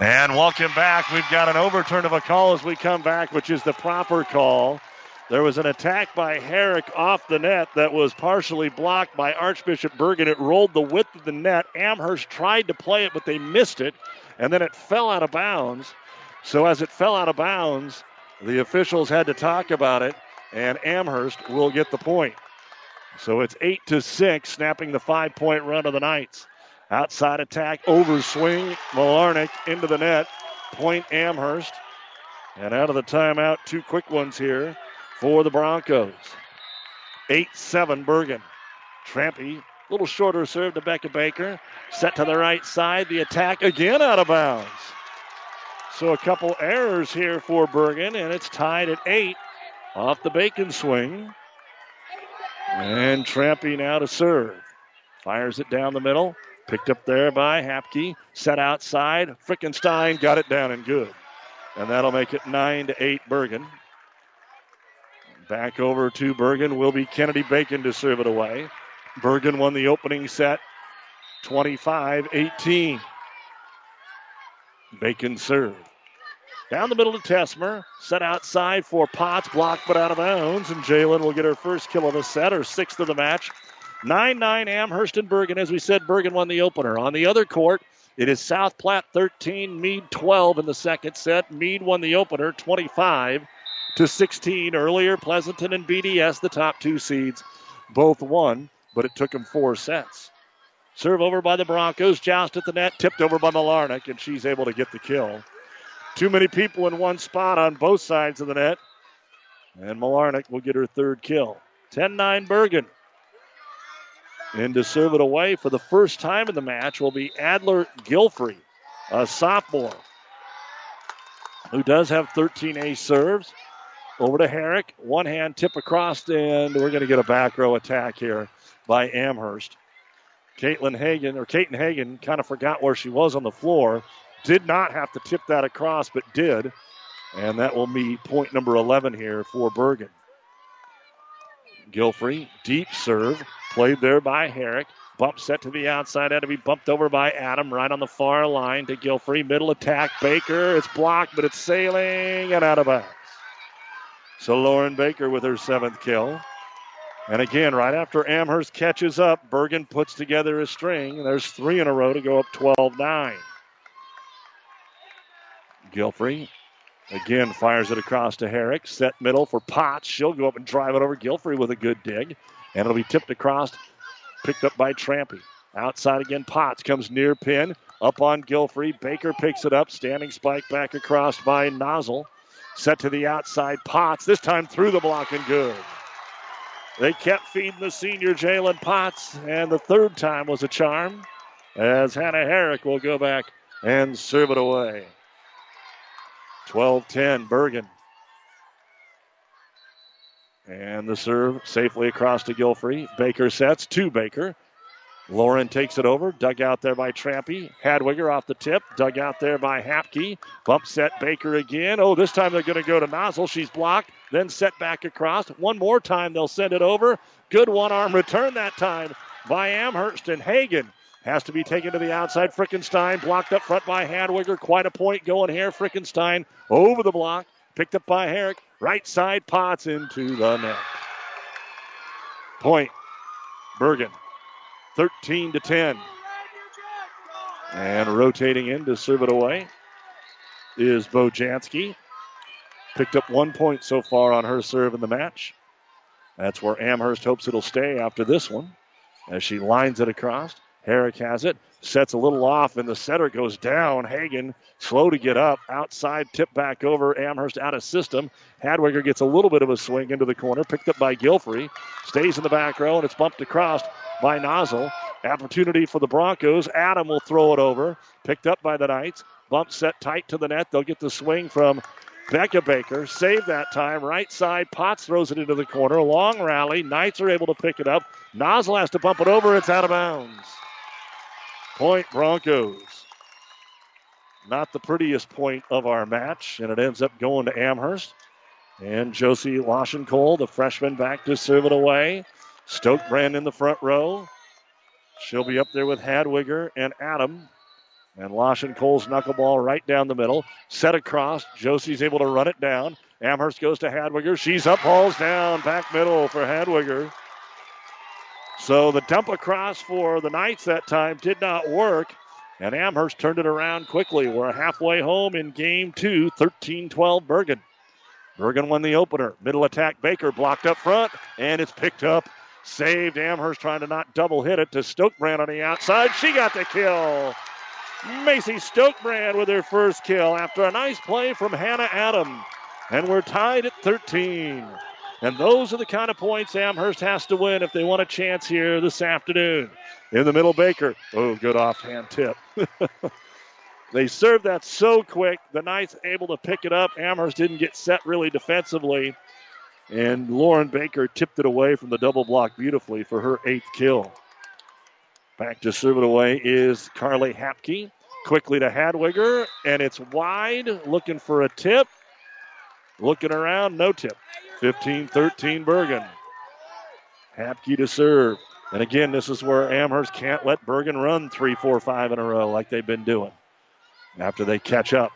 And welcome back. We've got an overturn of a call as we come back, which is the proper call. There was an attack by Herrick off the net that was partially blocked by Archbishop Bergan. It rolled the width of the net. Amherst tried to play it, but they missed it and then it fell out of bounds. So as it fell out of bounds, the officials had to talk about it, and Amherst will get the point. So it's eight to six, snapping the five-point run of the Knights. Outside attack, overswing, Malarnick into the net. Point Amherst. And out of the timeout, two quick ones here for the Broncos. 8 7 Bergan. Trampy Little shorter serve to Becca Baker. Set to the right side. The attack again out of bounds. So a couple errors here for Bergan, and it's tied at eight off the Bacon swing. And Trampy now to serve. Fires it down the middle. Picked up there by Hapke. Set outside. Frickenstein got it down and good. And that'll make it 9 to 8 Bergan. Back over to Bergan will be Kennedy Bacon to serve it away. Bergan won the opening set 25 18. Bacon serve. Down the middle to Tesmer. Set outside for Potts. Blocked but out of bounds. And Jalen will get her first kill of the set, her sixth of the match. 9 9 Amherst and Bergan. As we said, Bergan won the opener. On the other court, it is South Platte 13, Mead 12 in the second set. Mead won the opener 25 to 16 earlier. Pleasanton and BDS, the top two seeds, both won but it took them four sets. Serve over by the Broncos, joust at the net, tipped over by Malarnick, and she's able to get the kill. Too many people in one spot on both sides of the net. And Malarnick will get her third kill. 10 9 Bergan. And to serve it away for the first time in the match will be Adler Gilfrey, a sophomore, who does have 13A serves. Over to Herrick. One hand tip across, and we're going to get a back row attack here by Amherst. Caitlin Hagan or Caitlin Hagan kind of forgot where she was on the floor. Did not have to tip that across, but did. And that will be point number 11 here for Bergan. Gilfrey, deep serve, played there by Herrick. Bump set to the outside, had to be bumped over by Adam right on the far line to Gilfrey. Middle attack, Baker. It's blocked, but it's sailing and out of bounds. So Lauren Baker with her seventh kill. And again, right after Amherst catches up, Bergan puts together a string. There's three in a row to go up 12 9. Gilfrey again fires it across to Herrick. Set middle for Potts. She'll go up and drive it over Gilfrey with a good dig. And it'll be tipped across, picked up by Trampy. Outside again, Potts comes near pin. Up on Gilfrey. Baker picks it up. Standing spike back across by Nozzle. Set to the outside. Potts, this time through the block and good. They kept feeding the senior Jalen Potts, and the third time was a charm as Hannah Herrick will go back and serve it away. 12 10, Bergan. And the serve safely across to Gilfrey. Baker sets to Baker. Lauren takes it over. Dug out there by Trampy. Hadwiger off the tip. Dug out there by Hapke. Bump set Baker again. Oh, this time they're going to go to Nozzle. She's blocked. Then set back across. One more time they'll send it over. Good one arm return that time by Amherst. And Hagan has to be taken to the outside. Frickenstein blocked up front by Hadwiger. Quite a point going here. Frickenstein over the block. Picked up by Herrick. Right side Potts into the net. Point. Bergan. 13 to 10. And rotating in to serve it away is Bojanski. Picked up one point so far on her serve in the match. That's where Amherst hopes it'll stay after this one. As she lines it across. Herrick has it. Sets a little off, and the setter goes down. Hagan slow to get up. Outside, tip back over. Amherst out of system. Hadwiger gets a little bit of a swing into the corner. Picked up by Gilfrey. Stays in the back row, and it's bumped across by Nozzle. Opportunity for the Broncos. Adam will throw it over. Picked up by the Knights. Bump set tight to the net. They'll get the swing from Becca Baker. Save that time. Right side. Potts throws it into the corner. Long rally. Knights are able to pick it up. Nozzle has to bump it over. It's out of bounds. Point Broncos. not the prettiest point of our match, and it ends up going to Amherst. And Josie Lashenkohl, the freshman, back to serve it away. Stokebrand in the front row. She'll be up there with Hadwiger and Adam. And Lashenkohl's knuckleball right down the middle. Set across. Josie's able to run it down. Amherst goes to Hadwiger. She's up, balls down. Back middle for Hadwiger. So the dump across for the Knights that time did not work. And Amherst turned it around quickly. We're halfway home in game two, 13 12 Bergan. Bergan won the opener. Middle attack, Baker blocked up front, and it's picked up. Saved. Amherst trying to not double hit it to Stokebrand on the outside. She got the kill. Macy Stokebrand with her first kill after a nice play from Hannah Adam. And we're tied at 13. And those are the kind of points Amherst has to win if they want a chance here this afternoon. In the middle, Baker. Oh, good offhand tip. <laughs> they served that so quick. The Knights able to pick it up. Amherst didn't get set really defensively. And Lauren Baker tipped it away from the double block beautifully for her eighth kill. Back to serve it away is Carly Hapke. Quickly to Hadwiger, and it's wide, looking for a tip. Looking around, no tip. 15 13 Bergan. Hapke to serve. And again, this is where Amherst can't let Bergan run three, four, five in a row like they've been doing. After they catch up.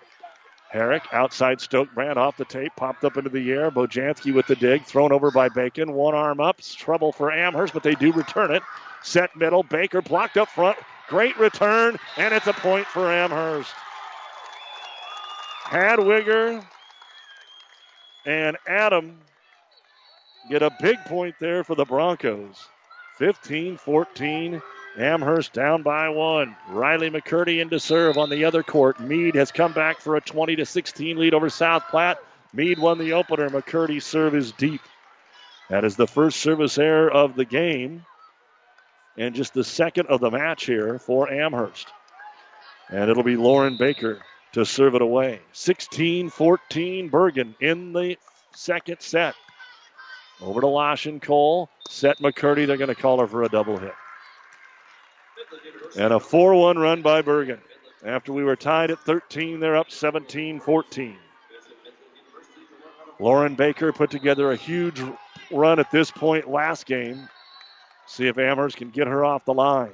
Herrick outside Stokebrand off the tape, popped up into the air. Bojanski with the dig, thrown over by Bacon. One arm up. Trouble for Amherst, but they do return it. Set middle. Baker blocked up front. Great return, and it's a point for Amherst. Hadwiger and Adam get a big point there for the Broncos. 15 14. Amherst down by one. Riley McCurdy into serve on the other court. Mead has come back for a 20 to 16 lead over South Platte. Mead won the opener. McCurdy's serve is deep. That is the first service error of the game and just the second of the match here for Amherst. And it'll be Lauren Baker to serve it away. 16 14 Bergan in the second set. Over to and Cole. Set McCurdy. They're going to call her for a double hit. And a 4 1 run by Bergan. After we were tied at 13, they're up 17 14. Lauren Baker put together a huge run at this point last game. See if Amherst can get her off the line.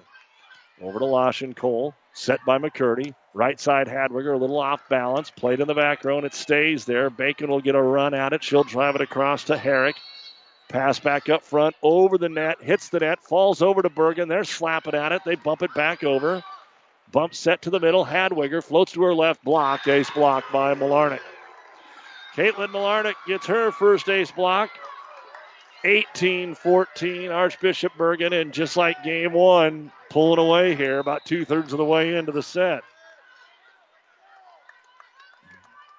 Over to Losh and Cole. Set by McCurdy. Right side Hadwiger, a little off balance. Played in the back row, and it stays there. Bacon will get a run at it. She'll drive it across to Herrick. Pass back up front, over the net, hits the net, falls over to Bergan. They're slapping at it. They bump it back over. Bump set to the middle. Hadwiger floats to her left, blocked. Ace block by Malarnick. Caitlin Malarnick gets her first ace block. 18 14, Archbishop Bergan, and just like game one, pulling away here about two thirds of the way into the set.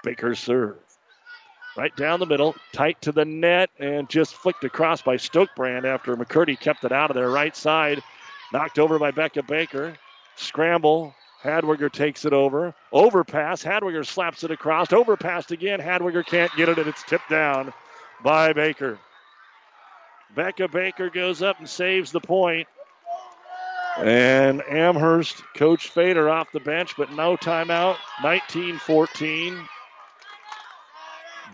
Baker serve. Right down the middle, tight to the net, and just flicked across by Stokebrand after McCurdy kept it out of their right side. Knocked over by Becca Baker. Scramble. Hadwiger takes it over. Overpass. Hadwiger slaps it across. Overpassed again. Hadwiger can't get it, and it's tipped down by Baker. Becca Baker goes up and saves the point. And Amherst, Coach Fader off the bench, but no timeout. 19 14.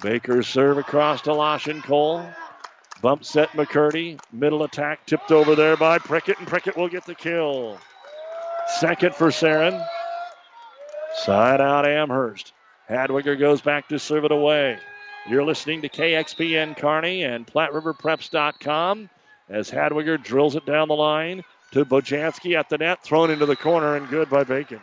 Baker serve across to Lashenkohl. Bump set McCurdy. Middle attack tipped over there by Prickett, and Prickett will get the kill. Second for Saren. Side out Amherst. Hadwiger goes back to serve it away. You're listening to KXPN Kearney and PlatteRiverPreps.com as Hadwiger drills it down the line to Bojanski at the net, thrown into the corner and good by Bacon.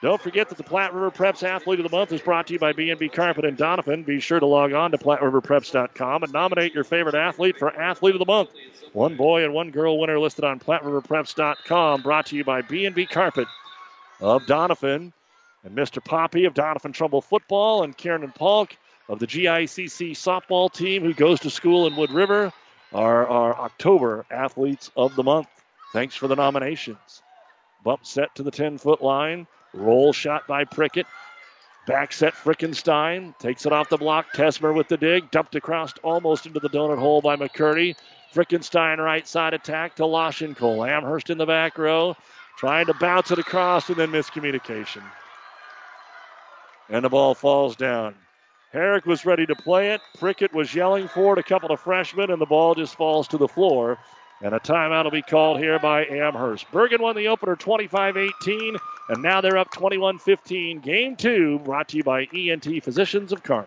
Don't forget that the Platte River Preps Athlete of the Month is brought to you by B&B Carpet and Doniphan. Be sure to log on to PlatteRiverPreps.com and nominate your favorite athlete for Athlete of the Month. One boy and one girl winner listed on PlatteRiverPreps.com. Brought to you by B&B Carpet of Doniphan and Mr. Poppy of Doniphan Trumbull Football and Kieran Polk of the GICC softball team who goes to school in Wood River are our October Athletes of the Month. Thanks for the nominations. Bump set to the 10 foot line. Roll shot by Prickett. Back set Frickenstein. Takes it off the block. Tesmer with the dig. Dumped across almost into the donut hole by McCurdy. Frickenstein right side attack to Lashenkohl. Amherst in the back row. Trying to bounce it across and then miscommunication. And the ball falls down. Herrick was ready to play it. Prickett was yelling for it, a couple of freshmen, and the ball just falls to the floor. And a timeout will be called here by Amherst. Bergan won the opener 25 18, and now they're up 21 15. Game two brought to you by ENT Physicians of Kearney.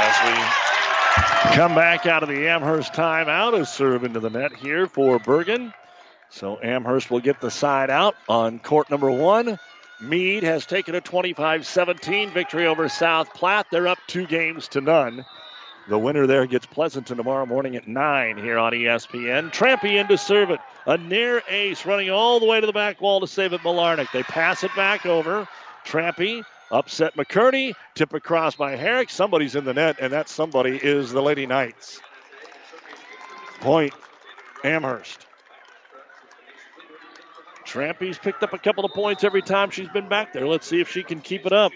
As we Come back out of the Amherst timeout. A serve into the net here for Bergan. So Amherst will get the side out on court number one. Mead has taken a 25 17 victory over South Platte. They're up two games to none. The winner there gets Pleasanton tomorrow morning at 9 here on ESPN. Trampy in to serve it. A near ace running all the way to the back wall to save it, Malarnick. They pass it back over. Trampy Upset McCurdy. Tip across by Herrick. Somebody's in the net, and that somebody is the Lady Knights. Point Amherst. Trampy's picked up a couple of points every time she's been back there. Let's see if she can keep it up.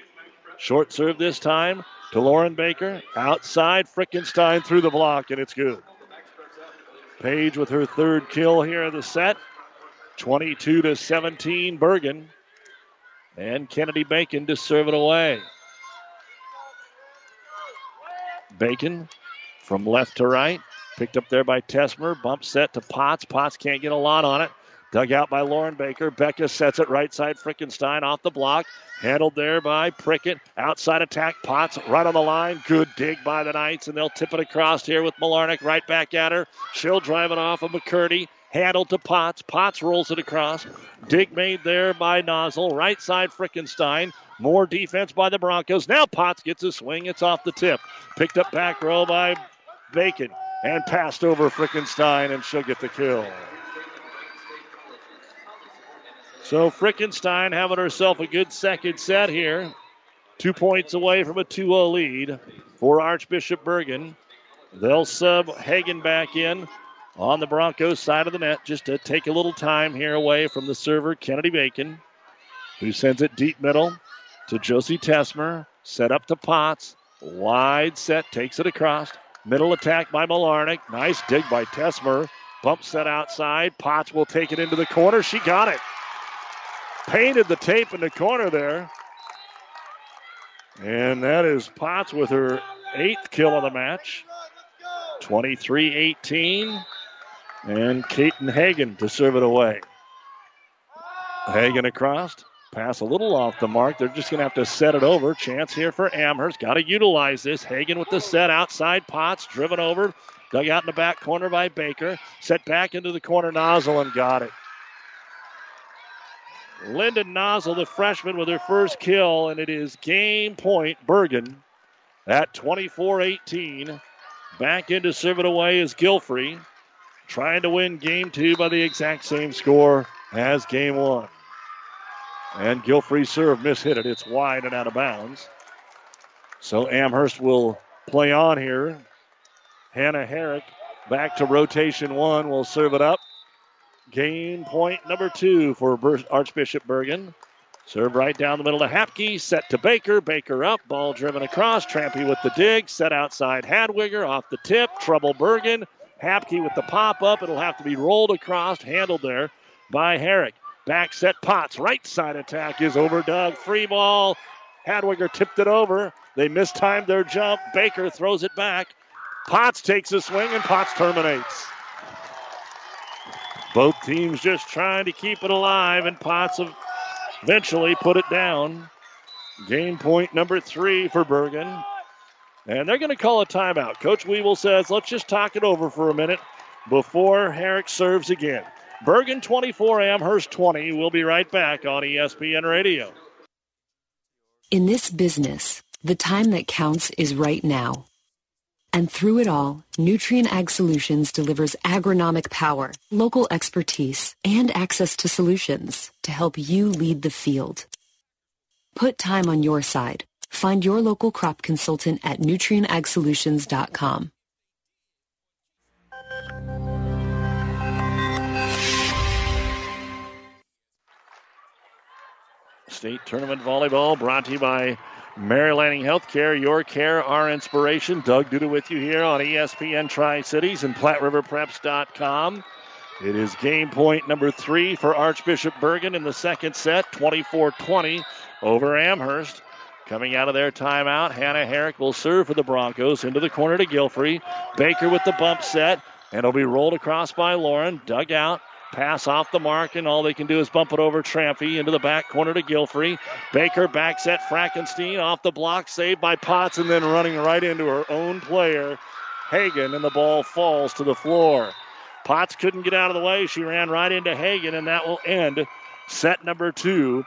Short serve this time to Lauren Baker. Outside, Frickenstein through the block, and it's good. Paige with her third kill here in the set. 22 to 17, Bergan. And Kennedy Bacon to serve it away. Bacon from left to right. Picked up there by Tesmer. Bump set to Potts. Potts can't get a lot on it. Dug out by Lauren Baker. Becca sets it right side. Frickenstein off the block. Handled there by Prickett. Outside attack. Potts right on the line. Good dig by the Knights, and they'll tip it across here with Malarnick right back at her. She'll drive it off of McCurdy. Handled to Potts. Potts rolls it across. Dig made there by Nozzle. Right side Frickenstein. More defense by the Broncos. Now Potts gets a swing. It's off the tip. Picked up back row by Bacon. And passed over Frickenstein, and she'll get the kill. So Frickenstein having herself a good second set here. Two points away from a 2 0 lead for Archbishop Bergan. They'll sub Hagen back in on the Broncos side of the net just to take a little time here away from the server, Kennedy Bacon, who sends it deep middle to Josie Tesmer. Set up to Potts. Wide set, takes it across. Middle attack by Malarnick. Nice dig by Tesmer. Bump set outside. Potts will take it into the corner. She got it. Painted the tape in the corner there. And that is Potts with her eighth kill of the match. 23 18. And Caton Hagen to serve it away. Hagen across. Pass a little off the mark. They're just going to have to set it over. Chance here for Amherst. Got to utilize this. Hagen with the set outside. Potts driven over. Dug out in the back corner by Baker. Set back into the corner nozzle and got it. Lyndon Nozzle, the freshman, with her first kill, and it is game point Bergan at 24 18. Back in to serve it away is Gilfrey trying to win game two by the exact same score as game one. And Gilfrey serve mishit it. It's wide and out of bounds. So Amherst will play on here. Hannah Herrick back to rotation one will serve it up. Game point number two for Archbishop Bergan. Serve right down the middle to Hapke. Set to Baker. Baker up. Ball driven across. Trampy with the dig. Set outside Hadwiger. Off the tip. Trouble Bergan. Hapke with the pop up. It'll have to be rolled across, handled there by Herrick. Back set Potts. Right side attack is over Doug. Free ball. Hadwiger tipped it over. They mistimed their jump. Baker throws it back. Potts takes a swing and Potts terminates. Both teams just trying to keep it alive, and Potts eventually put it down. Game point number three for Bergan. And they're going to call a timeout. Coach Weevil says, let's just talk it over for a minute before Herrick serves again. Bergan 24, Amherst 20. We'll be right back on ESPN Radio. In this business, the time that counts is right now. And through it all, Nutrien Ag Solutions delivers agronomic power, local expertise, and access to solutions to help you lead the field. Put time on your side. Find your local crop consultant at nutrienagsolutions.com. State Tournament Volleyball brought to you by Mary Lanning Healthcare, your care, our inspiration. Doug Duda with you here on ESPN Tri Cities and PlatteRiverPreps.com. It is game point number three for Archbishop Bergan in the second set, 24 20 over Amherst. Coming out of their timeout, Hannah Herrick will serve for the Broncos into the corner to Gilfrey. Baker with the bump set, and it'll be rolled across by Lauren. Dug out, Pass off the mark, and all they can do is bump it over Trampy into the back corner to Gilfrey. Baker back set Frickenstein off the block, saved by Potts, and then running right into her own player, Hagen, and the ball falls to the floor. Potts couldn't get out of the way. She ran right into Hagen, and that will end set number two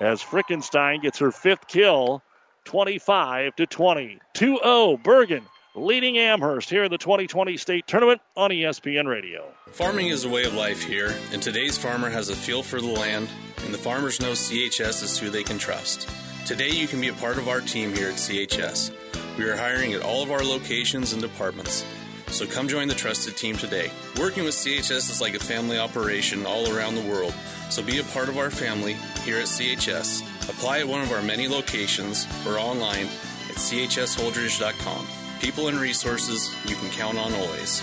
as Frickenstein gets her fifth kill, 25 to 20. 2 0 Bergan leading Amherst here in the 2020 state tournament on ESPN Radio. Farming is a way of life here, and today's farmer has a feel for the land, and the farmers know CHS is who they can trust. Today, you can be a part of our team here at CHS. We are hiring at all of our locations and departments. So come join the trusted team today. Working with CHS is like a family operation all around the world. So be a part of our family here at CHS. Apply at one of our many locations or online at chsholdrege.com people and resources you can count on always.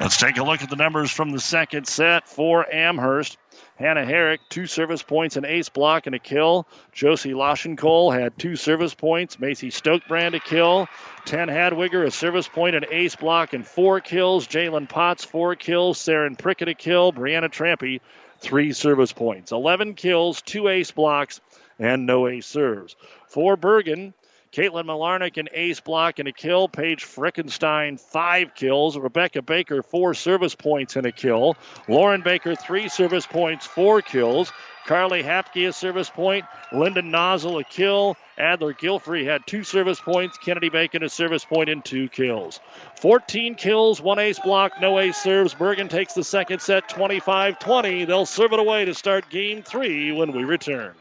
Let's take a look at the numbers from the second set for Amherst. Hannah Herrick, two service points, an ace block, and a kill. Josie Laschenkol had two service points. Macy Stokebrand a kill. Ten Hadwiger, a service point, an ace block, and four kills. Jalen Potts, four kills. Saren Prickett, a kill. Brianna Trampy, three service points. 11 kills, two ace blocks, and no ace serves. For Bergan, Caitlin Malarnick, an ace block and a kill. Paige Frickenstein, five kills. Rebecca Baker, four service points and a kill. Lauren Baker, three service points, four kills. Carly Hapke, a service point. Lyndon Nozzle, a kill. Adler Gilfrey had two service points. Kennedy Bacon, a service point, and two kills. 14 kills, one ace block, no ace serves. Bergan takes the second set 25 20. They'll serve it away to start game three when we return.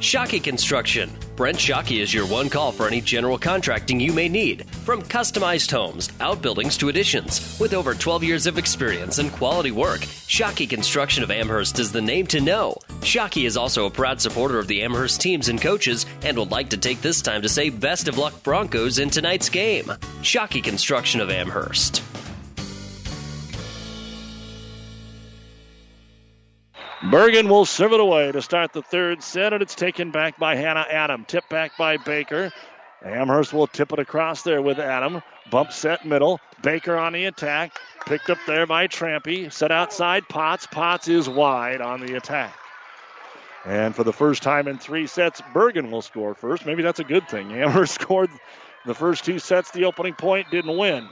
Shockey Construction. Brent Shockey is your one call for any general contracting you may need. From customized homes, outbuildings to additions. With over 12 years of experience and quality work, Shockey Construction of Amherst is the name to know. Shockey is also a proud supporter of the Amherst teams and coaches and would like to take this time to say best of luck Broncos in tonight's game. Shockey Construction of Amherst. Bergan will serve it away to start the third set, and it's taken back by Hannah Adam. Tip back by Baker. Amherst will tip it across there with Adam. Bump set middle. Baker on the attack. Picked up there by Trampy. Set outside Potts. Potts is wide on the attack. And for the first time in three sets, Bergan will score first. Maybe that's a good thing. <laughs> Amherst scored the first two sets. The opening point didn't win.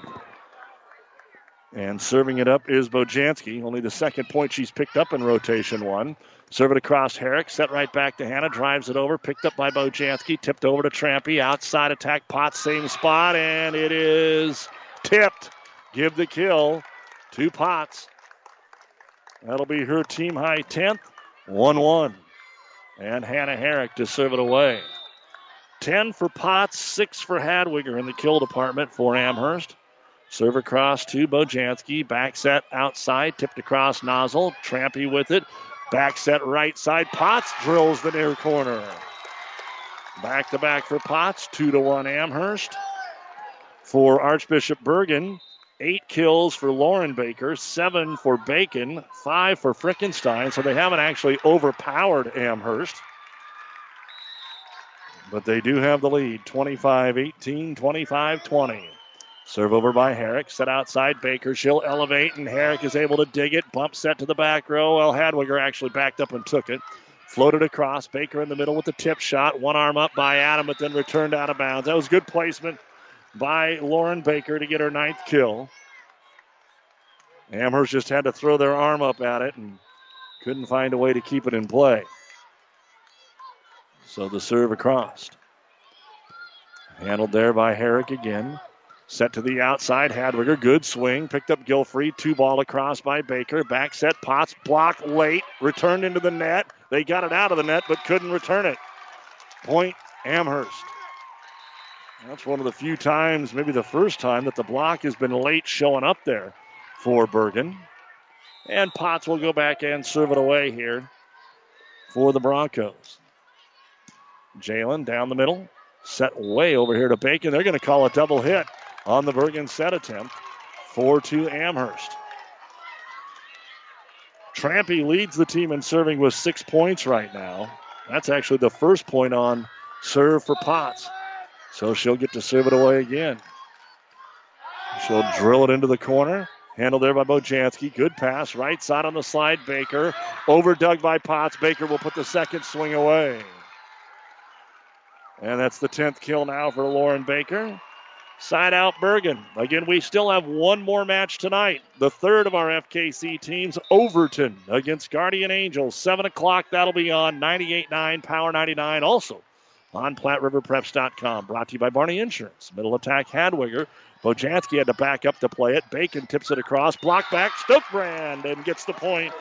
And serving it up is Bojanski. Only the second point she's picked up in rotation one. Serve it across Herrick. Set right back to Hannah. Drives it over. Picked up by Bojanski. Tipped over to Trampy. Outside attack. Pot, same spot. And it is tipped. Give the kill to Potts. That'll be her team high 10th. 1 1. And Hannah Herrick to serve it away. 10 for Potts, 6 for Hadwiger in the kill department for Amherst. Serve across to Bojanski. Back set outside. Tipped across Nozzle. Trampy with it. Back set right side. Potts drills the near corner. Back to back for Potts. Two to one Amherst. For Archbishop Bergan. eight kills for Lauren Baker, seven for Bacon, five for Frickenstein. So they haven't actually overpowered Amherst. But they do have the lead 25 18, 25 20. Serve over by Herrick. Set outside Baker. She'll elevate, and Herrick is able to dig it. Bump set to the back row. Well, Hadwiger actually backed up and took it. Floated across. Baker in the middle with the tip shot. One arm up by Adam, but then returned out of bounds. That was good placement by Lauren Baker to get her ninth kill. Amherst just had to throw their arm up at it and couldn't find a way to keep it in play. So the serve across. Handled there by Herrick again. Set to the outside. Hadwiger, good swing. Picked up Gilfrey. Two ball across by Baker. Back set. Potts blocked late. Returned into the net. They got it out of the net but couldn't return it. Point Amherst. That's one of the few times, maybe the first time, that the block has been late showing up there for Bergan. And Potts will go back and serve it away here for the Broncos. Jalen down the middle. Set way over here to Bacon. They're going to call a double hit on the Bergan set attempt. 4 2 Amherst. Trampy leads the team in serving with six points right now. That's actually the first point on serve for Potts. So she'll get to serve it away again. She'll drill it into the corner. Handled there by Bojanski. Good pass. Right side on the slide. Baker. Overdug by Potts. Baker will put the second swing away. And that's the 10th kill now for Lauren Baker. Side out Bergan. Again, we still have one more match tonight. The third of our FKC teams, Overton against Guardian Angels. 7 o'clock, that'll be on 98.9, Power 99. Also on PlatteRiverPreps.com. Brought to you by Barney Insurance. Middle attack, Hadwiger. Bojanski had to back up to play it. Bacon tips it across. Block back, Stokebrand, and gets the point.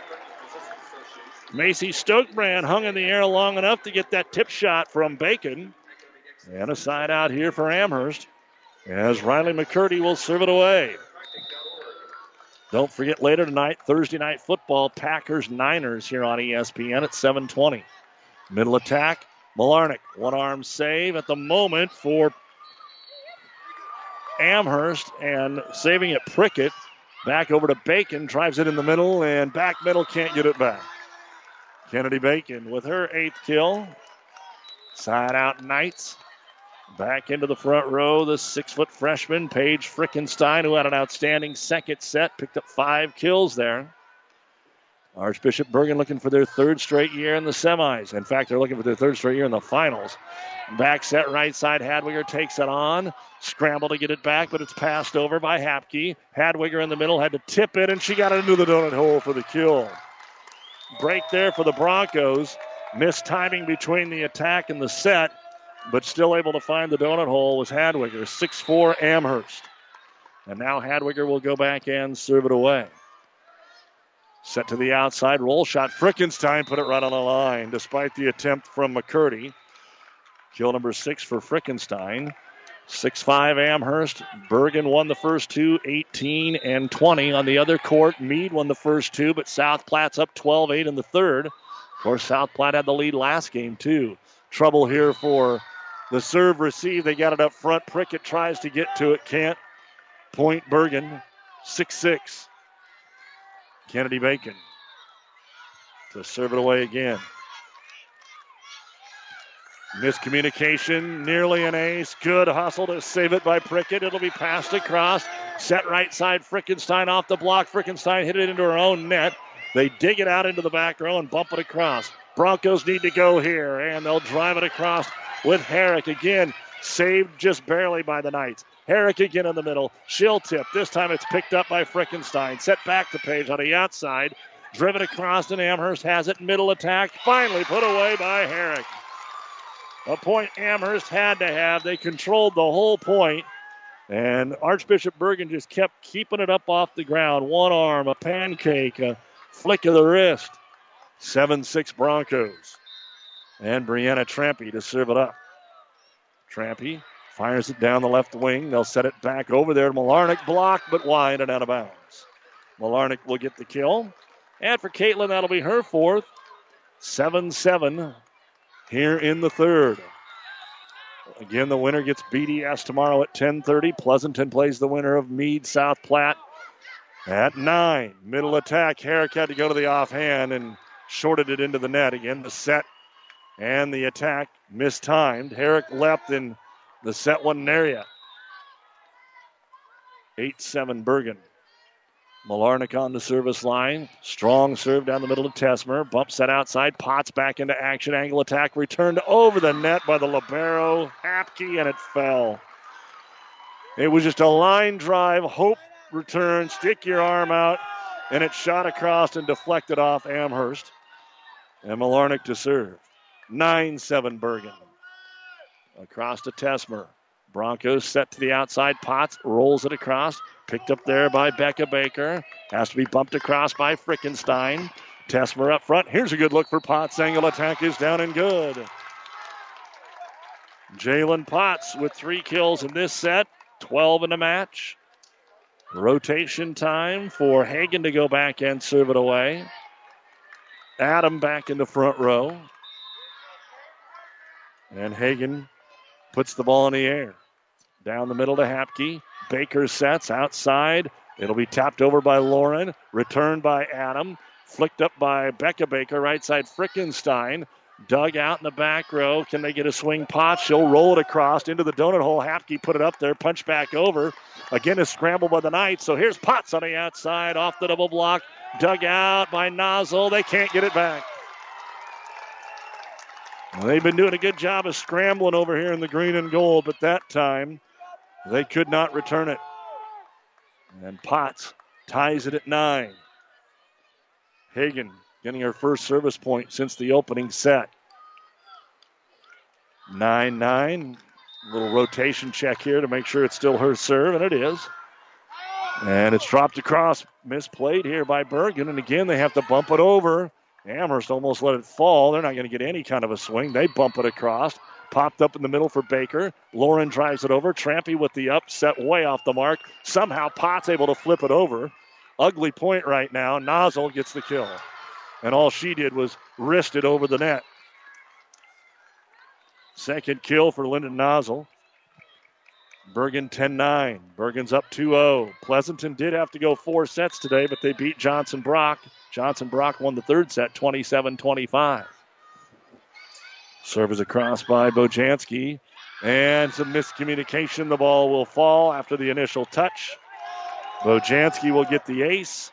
Macy Stokebrand hung in the air long enough to get that tip shot from Bacon. And a side out here for Amherst as Riley McCurdy will serve it away. Don't forget later tonight, Thursday night football, Packers Niners here on ESPN at 720. Middle attack, Malarnick, one arm save at the moment for Amherst and saving it Prickett. Back over to Bacon, drives it in the middle, and back middle can't get it back. Kennedy Bacon with her eighth kill. Side out Knights. Back into the front row, the six foot freshman, Paige Frickenstein, who had an outstanding second set, picked up five kills there. Archbishop Bergan looking for their third straight year in the semis. In fact, they're looking for their third straight year in the finals. Back set right side, Hadwiger takes it on. Scramble to get it back, but it's passed over by Hapke. Hadwiger in the middle had to tip it, and she got it into the donut hole for the kill. Break there for the Broncos. Missed timing between the attack and the set, but still able to find the donut hole was Hadwiger. 6 4 Amherst. And now Hadwiger will go back and serve it away. Set to the outside, roll shot. Frickenstein put it right on the line despite the attempt from McCurdy. Kill number six for Frickenstein. 6 5 Amherst. Bergan won the first two, 18 and 20 on the other court. Mead won the first two, but South Platte's up 12 8 in the third. Of course, South Platte had the lead last game, too. Trouble here for the serve receive. They got it up front. Prickett tries to get to it, can't. Point Bergan, 6 6. Kennedy Bacon to serve it away again. Miscommunication, nearly an ace. Good hustle to save it by Prickett. It'll be passed across. Set right side, Frickenstein off the block. Frickenstein hit it into her own net. They dig it out into the back row and bump it across. Broncos need to go here, and they'll drive it across with Herrick again. Saved just barely by the Knights. Herrick again in the middle. She'll tip. This time it's picked up by Frickenstein. Set back to Paige on the outside. Driven across, and Amherst has it. Middle attack. Finally put away by Herrick. A point Amherst had to have. They controlled the whole point, And Archbishop Bergan just kept keeping it up off the ground. One arm, a pancake, a flick of the wrist. 7 6 Broncos. And Brianna Trampy to serve it up. Trampy fires it down the left wing. They'll set it back over there. Malarnick blocked, but wide and out of bounds. Malarnick will get the kill. And for Caitlin, that'll be her fourth. 7 7 here in the third. Again, the winner gets BDS tomorrow at 10:30. Pleasanton plays the winner of Mead South Platte at nine. Middle attack. Herrick had to go to the offhand and shorted it into the net. Again, the set and the attack mistimed. Herrick left in the set one area. 8 7 Bergan. Malarnick on the service line. Strong serve down the middle of Tesmer. Bump set outside. Potts back into action. Angle attack returned over the net by the Libero. Hapke, and it fell. It was just a line drive. Hope return. Stick your arm out. And it shot across and deflected off Amherst. And Malarnick to serve. 9 7 Bergan. Across to Tesmer. Broncos set to the outside. Potts rolls it across. Picked up there by Becca Baker. Has to be bumped across by Frickenstein. Tesmer up front. Here's a good look for Potts. Angle attack is down and good. Jalen Potts with three kills in this set, 12 in the match. Rotation time for Hagen to go back and serve it away. Adam back in the front row. And Hagen puts the ball in the air. Down the middle to Hapke. Baker sets outside. It'll be tapped over by Lauren. Returned by Adam. Flicked up by Becca Baker. Right side Frickenstein. Dug out in the back row. Can they get a swing pot? She'll roll it across into the donut hole. Hapke put it up there. Punch back over. Again, a scramble by the Knights. So here's Potts on the outside. Off the double block. Dug out by Nozzle. They can't get it back. They've been doing a good job of scrambling over here in the green and gold, but that time they could not return it. And Potts ties it at nine. Hagen getting her first service point since the opening set. 9 9. Little rotation check here to make sure it's still her serve, and it is. And it's dropped across, misplayed here by Bergan, And again, they have to bump it over. Amherst almost let it fall. They're not going to get any kind of a swing. They bump it across. Popped up in the middle for Baker. Lauren drives it over. Trampy with the upset way off the mark. Somehow Potts able to flip it over. Ugly point right now. Nozzle gets the kill. And all she did was wrist it over the net. Second kill for Lyndon Nozzle. Bergan 10 9. Bergan's up 2 0. Pleasanton did have to go four sets today, but they beat Johnson Brock. Johnson Brock won the third set 27 25. Serve is across by Bojanski. And some miscommunication. The ball will fall after the initial touch. Bojanski will get the ace.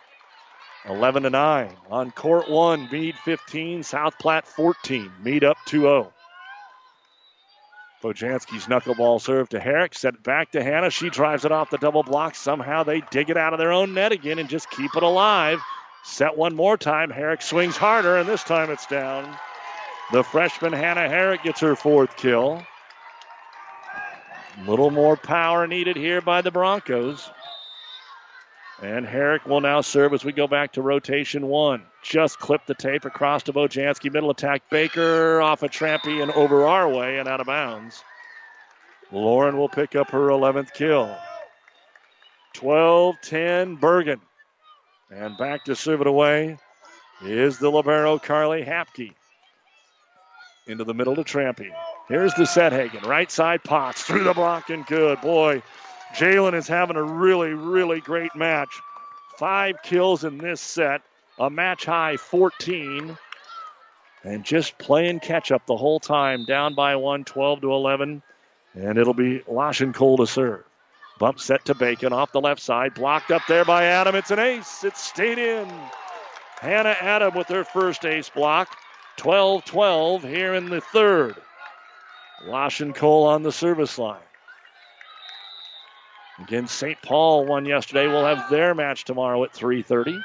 11 to 9. On court one, Mead 15, South Platte 14. Mead up 2 0. Bojanski's knuckleball serve to Herrick. Set back to Hannah. She drives it off the double block. Somehow they dig it out of their own net again and just keep it alive. Set one more time. Herrick swings harder, and this time it's down. The freshman Hannah Herrick gets her fourth kill. A little more power needed here by the Broncos. And Herrick will now serve as we go back to rotation one. Just clip the tape across to Bojanski. Middle attack. Baker off a of Trampy and over our way and out of bounds. Lauren will pick up her 11th kill. 12 10 Bergan. And back to serve it away is the Libero Carly Hapke. Into the middle to Trampy. Here's the set Hagen. Right side Potts through the block and good. Boy, Jalen is having a really, really great match. Five kills in this set, a match high 14. And just playing catch up the whole time, down by one, 12 to 11. And it'll be Cole to serve. Bump set to Bacon off the left side, blocked up there by Adam. It's an ace. It stayed in. Hannah Adam with her first ace block. 12 12 here in the third. Cole on the service line. Again, St. Paul won yesterday. We'll have their match tomorrow at 3:30.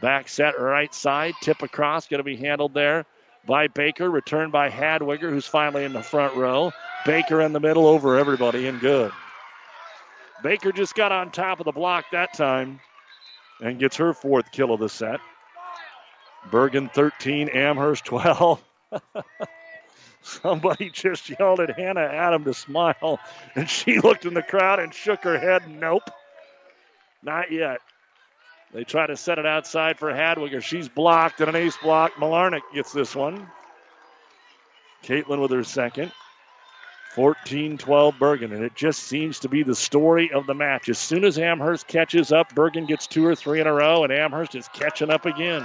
Back set right side, tip across, going to be handled there by Baker. Returned by Hadwiger, who's finally in the front row. Baker in the middle over everybody and good. Baker just got on top of the block that time and gets her fourth kill of the set. Bergan 13, Amherst 12. <laughs> Somebody <laughs> just yelled at Hannah Adam to smile, and she looked in the crowd and shook her head. Nope, not yet. They try to set it outside for Hadwiger. She's blocked and an ace block. Malarnick gets this one. Caitlin with her second. 14 12 Bergan, and it just seems to be the story of the match. As soon as Amherst catches up, Bergan gets two or three in a row, and Amherst is catching up again.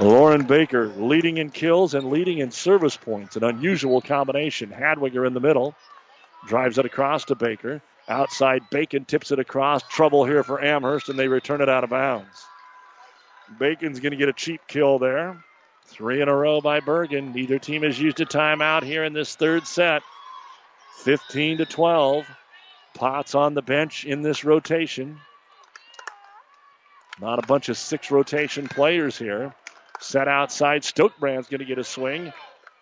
Lauren Baker leading in kills and leading in service points. An unusual combination. Hadwiger in the middle. Drives it across to Baker. Outside, Bacon tips it across. Trouble here for Amherst, and they return it out of bounds. Bacon's going to get a cheap kill there. Three in a row by Bergan. Neither team has used a timeout here in this third set. 15 to 12. Potts on the bench in this rotation. Not a bunch of six rotation players here. Set outside. Stokebrand's going to get a swing.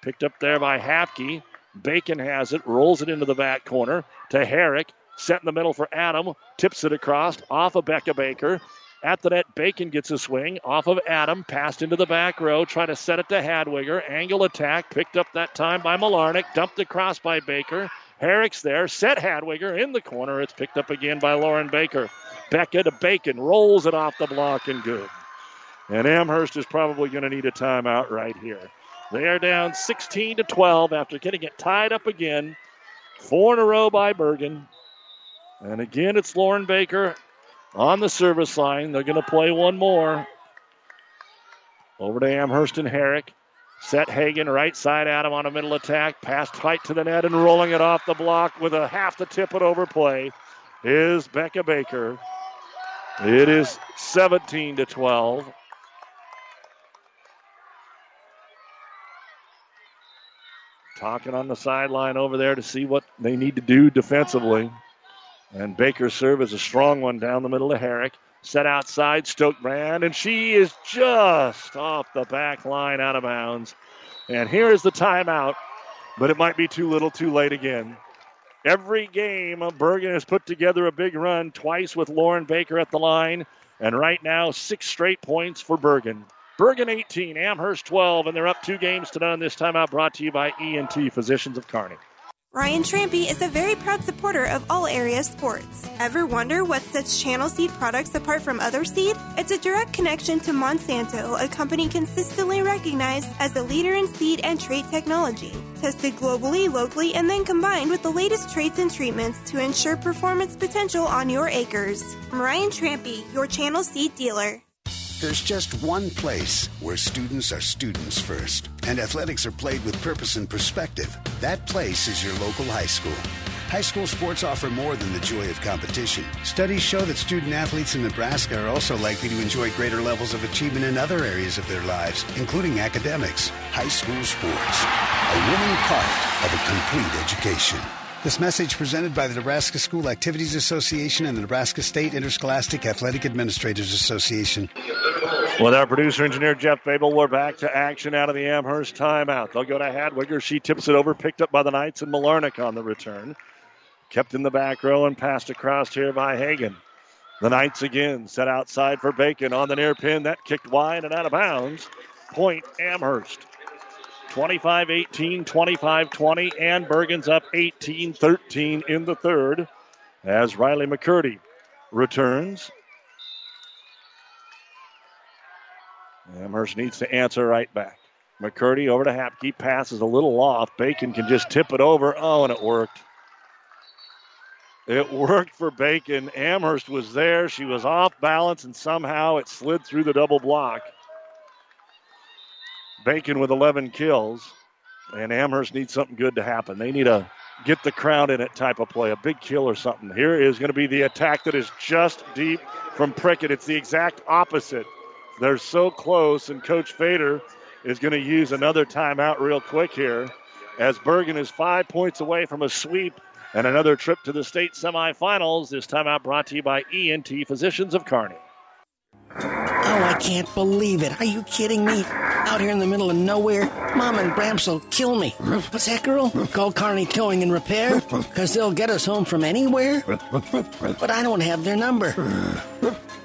Picked up there by Hapke. Bacon has it, rolls it into the back corner to Herrick. Set in the middle for Adam. Tips it across off of Becca Baker. At the net, Bacon gets a swing off of Adam, passed into the back row, trying to set it to Hadwiger. Angle attack, picked up that time by Malarnick, dumped across by Baker. Herrick's there, set Hadwiger in the corner. It's picked up again by Lauren Baker. Becca to Bacon, rolls it off the block and good. And Amherst is probably going to need a timeout right here. They are down 16 to 12 after getting it tied up again. Four in a row by Bergan. And again, it's Lauren Baker on the service line. They're going to play one more. Over to Amherst and Herrick. Set Hagen right side Adam on a middle attack. Pass tight to the net and rolling it off the block with a half to tip it over play is Becca Baker. It is 17 to 12. Talking on the sideline over there to see what they need to do defensively. And Baker's serve is a strong one down the middle of Herrick. Set outside, Stokebrand, and she is just off the back line out of bounds. And here is the timeout, but it might be too little too late again. Every game, Bergan has put together a big run, twice with Lauren Baker at the line, and right now, six straight points for Bergan. Bergan 18, Amherst 12, and they're up two games to none. This timeout brought to you by ENT Physicians of Kearney. Ryan Trampy is a very proud supporter of all area sports. Ever wonder what sets Channel Seed products apart from other seed? It's a direct connection to Monsanto, a company consistently recognized as a leader in seed and trait technology. Tested globally, locally, and then combined with the latest traits and treatments to ensure performance potential on your acres. Ryan Trampy, your Channel Seed dealer. There's just one place where students are students first, and athletics are played with purpose and perspective. That place is your local high school. High school sports offer more than the joy of competition. Studies show that student athletes in Nebraska are also likely to enjoy greater levels of achievement in other areas of their lives, including academics. High school sports, a winning part of a complete education. This message presented by the Nebraska School Activities Association and the Nebraska State Interscholastic Athletic Administrators Association. With our producer engineer Jeff Babel, we're back to action out of the Amherst timeout. They'll go to Hadwiger. She tips it over, picked up by the Knights and Malarnick on the return. Kept in the back row and passed across here by Hagen. The Knights again set outside for Bacon on the near pin. That kicked wide and out of bounds. Point Amherst. 25 18, 25 20, and Bergan's up 18 13 in the third as Riley McCurdy returns. Amherst needs to answer right back. McCurdy over to Hapke, passes a little off. Bacon can just tip it over. Oh, and it worked. It worked for Bacon. Amherst was there. She was off balance, and somehow it slid through the double block. Bacon with 11 kills, and Amherst needs something good to happen. They need a get the crowd in it type of play, a big kill or something. Here is going to be the attack that is just deep from Prickett. It's the exact opposite. They're so close, and Coach Fader is going to use another timeout real quick here as Bergan is five points away from a sweep and another trip to the state semifinals. This timeout brought to you by ENT Physicians of Kearney. Oh, I can't believe it. Are you kidding me? Out here in the middle of nowhere, Mom and Bramps will kill me. What's that, girl? Call Carney Towing and Repair? Because they'll get us home from anywhere? But I don't have their number.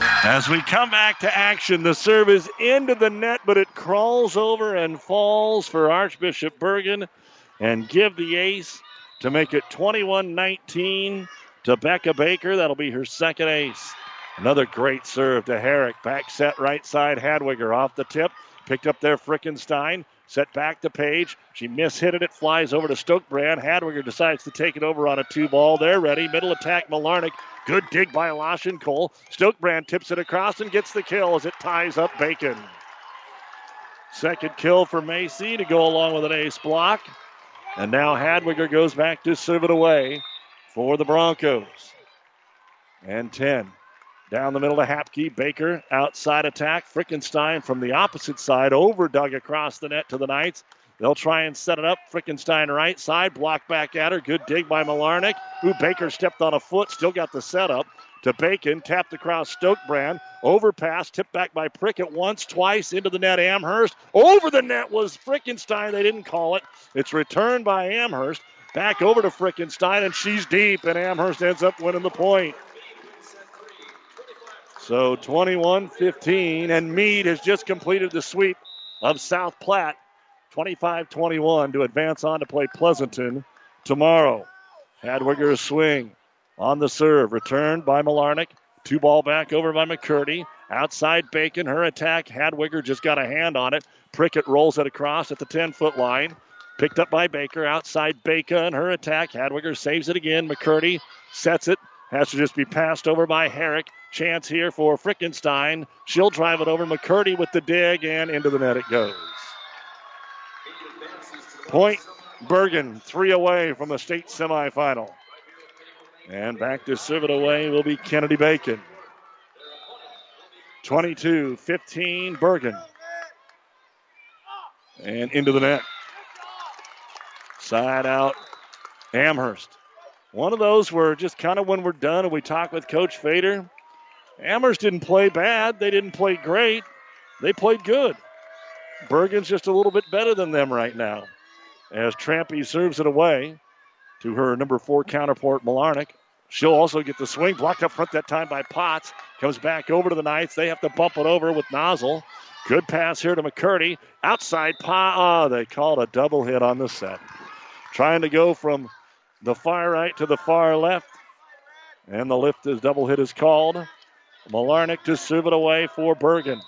As we come back to action, the serve is into the net, but it crawls over and falls for Archbishop Bergan and give the ace to make it 21 19 to Becca Baker. That'll be her second ace. Another great serve to Herrick. Back set right side. Hadwiger off the tip. Picked up there Frickenstein. Set back to Paige. She mishit it. It flies over to Stokebrand. Hadwiger decides to take it over on a two ball. They're ready. Middle attack. Malarnick Good dig by Cole. Stokebrand tips it across and gets the kill as it ties up Bacon. Second kill for Macy to go along with an ace block. And now Hadwiger goes back to serve it away for the Broncos. And 10. Down the middle to Hapke. Baker outside attack. Frickenstein from the opposite side over dug across the net to the Knights. They'll try and set it up. Frickenstein right side, block back at her. Good dig by Malarnick, Ooh, Baker stepped on a foot, still got the setup. To Bacon, tapped across Stokebrand. Overpass, tipped back by Prickett once, twice into the net. Amherst. Over the net was Frickenstein. They didn't call it. It's returned by Amherst. Back over to Frickenstein, and she's deep, and Amherst ends up winning the point. So 21 15, and Mead has just completed the sweep of South Platte 25 21 to advance on to play Pleasanton tomorrow. Hadwiger's swing on the serve, returned by Malarnick. Two ball back over by McCurdy. Outside Bacon, her attack. Hadwiger just got a hand on it. Prickett rolls it across at the 10 foot line. Picked up by Baker. Outside Bacon, her attack. Hadwiger saves it again. McCurdy sets it. Has to just be passed over by Herrick. Chance here for Frickenstein. She'll drive it over. McCurdy with the dig, and into the net it goes. Point Bergan, three away from the state semifinal. And back to serve it away will be Kennedy Bacon. 22 15, Bergan. And into the net. Side out, Amherst. One of those where just kind of when we're done and we talk with Coach Fader, Amherst didn't play bad. They didn't play great. They played good. Bergan's just a little bit better than them right now as Trampy serves it away to her number four counterpart, Malarnick. She'll also get the swing blocked up front that time by Potts. Comes back over to the Knights. They have to bump it over with Nozzle. Good pass here to McCurdy. Outside Pa. Oh, they called a double hit on the set. Trying to go from the far right to the far left. And the lift is double hit is called. Malarnick to serve it away for Bergan.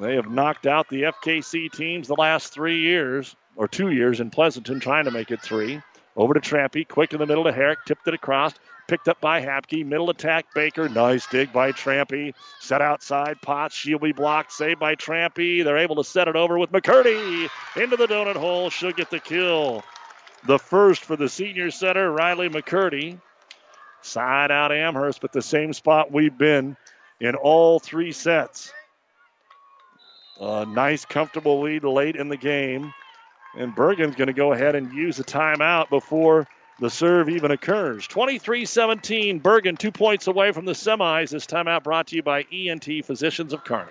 They have knocked out the FKC teams the last three years or two years in Pleasanton, trying to make it three. Over to Trampy, quick in the middle to Herrick, tipped it across, picked up by Hapke, middle attack Baker, nice dig by Trampy, set outside Potts, she'll be blocked, saved by Trampy. They're able to set it over with McCurdy into the donut hole. She'll get the kill. The first for the senior setter, Riley McCurdy. Side out Amherst, but the same spot we've been in all three sets. A nice, comfortable lead late in the game. And Bergan's going to go ahead and use a timeout before the serve even occurs. 23 17, Bergan, two points away from the semis. This timeout brought to you by ENT Physicians of Kearney.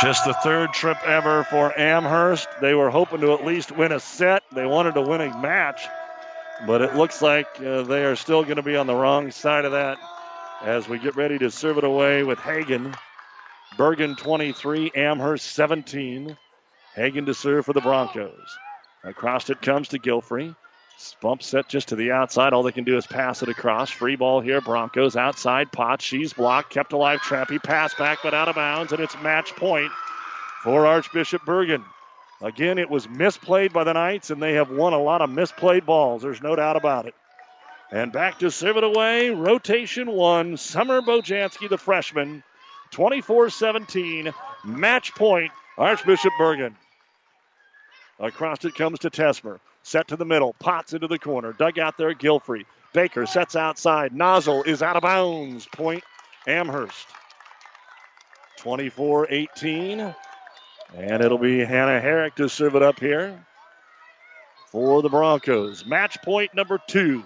Just the third trip ever for Amherst. They were hoping to at least win a set. They wanted to win a match. But it looks like uh, they are still going to be on the wrong side of that as we get ready to serve it away with Hagen. Bergan 23, Amherst 17. Hagen to serve for the Broncos. Across it comes to Gilfrey. Bump set just to the outside. All they can do is pass it across. Free ball here. Broncos outside. Pot. She's blocked. Kept alive. Trampy pass back, but out of bounds, and it's match point for Archbishop Bergan. Again, it was misplayed by the Knights, and they have won a lot of misplayed balls. There's no doubt about it. And back to serve it away. Rotation one. Summer Bojanski, the freshman. 24 17. Match point. Archbishop Bergan. Across it comes to Tesmer. Set to the middle. Potts into the corner. Dug out there, Gilfrey. Baker sets outside. Nozzle is out of bounds. Point Amherst. 24 18. And it'll be Hannah Herrick to serve it up here for the Broncos. Match point number two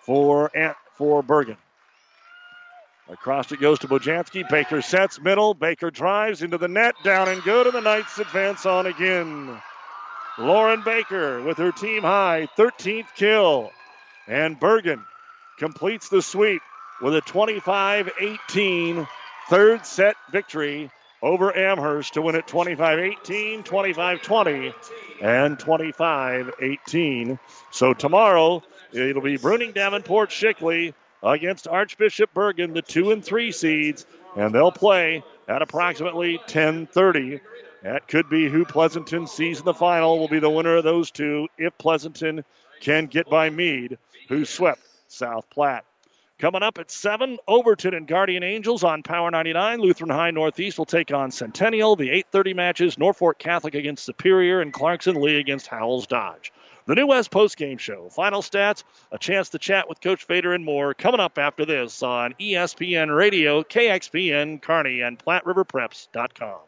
for, for Bergan. Across it goes to Bojanski. Baker sets middle. Baker drives into the net. Down and good. And the Knights advance on again. Lauren Baker with her team high 13th kill. And Bergan completes the sweep with a 25 18 third set victory over Amherst to win it 25 18, 25 20, and 25 18. So tomorrow it'll be Bruning Davenport Shickley against Archbishop Bergan, the two and three seeds, and they'll play at approximately 10:30. That could be who Pleasanton sees in the final. Will be the winner of those two if Pleasanton can get by Mead, who swept South Platte. Coming up at 7, Overton and Guardian Angels on Power 99. Lutheran High Northeast will take on Centennial. The 8.30 matches, Norfolk Catholic against Superior and Clarkson Leigh against Howells Dodge. The New West postgame show. Final stats, a chance to chat with Coach Fader and more coming up after this on ESPN Radio, KXPN, Kearney, and PlatteRiverPreps.com.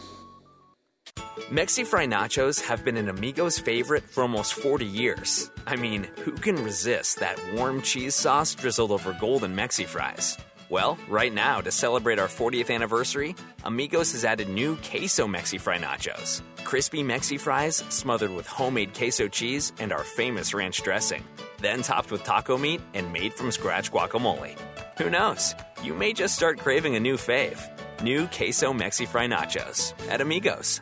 Mexi Fry nachos have been an Amigos favorite for almost 40 years. I mean, who can resist that warm cheese sauce drizzled over golden Mexi Fries? Well, right now, to celebrate our 40th anniversary, Amigos has added new Queso Mexi Fry nachos. Crispy Mexi Fries smothered with homemade queso cheese and our famous ranch dressing. Then topped with taco meat and made from scratch guacamole. Who knows? You may just start craving a new fave. New Queso Mexi Fry nachos at Amigos.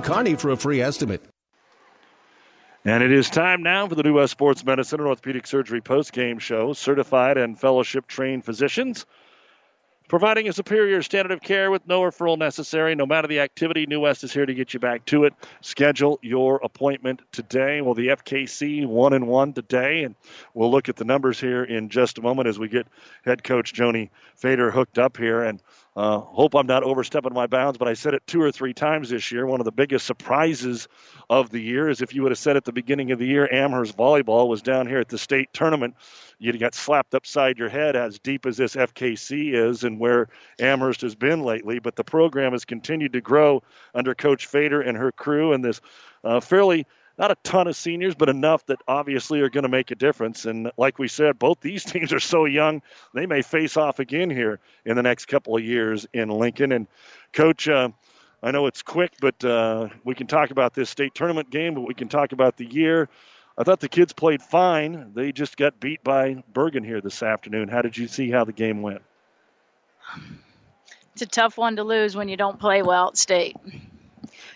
Kearney for a free estimate. And it is time now for the New West Sports Medicine and Orthopedic Surgery post-game show. Certified and fellowship trained physicians providing a superior standard of care with no referral necessary. No matter the activity, New West is here to get you back to it. Schedule your appointment today. Well, the FKC one and one today, and we'll look at the numbers here in just a moment as we get head coach Joni Fader hooked up here. And uh, hope I'm not overstepping my bounds, but I said it two or three times this year. One of the biggest surprises of the year is if you would have said at the beginning of the year Amherst volleyball was down here at the state tournament, you'd got slapped upside your head as deep as this FKC is and where Amherst has been lately. But the program has continued to grow under Coach Fader and her crew, and this uh, fairly not a ton of seniors, but enough that obviously are going to make a difference. And like we said, both these <laughs> teams are so young, they may face off again here in the next couple of years in Lincoln. And, Coach, uh, I know it's quick, but uh, we can talk about this state tournament game, but we can talk about the year. I thought the kids played fine. They just got beat by Bergan here this afternoon. How did you see how the game went? It's a tough one to lose when you don't play well at state.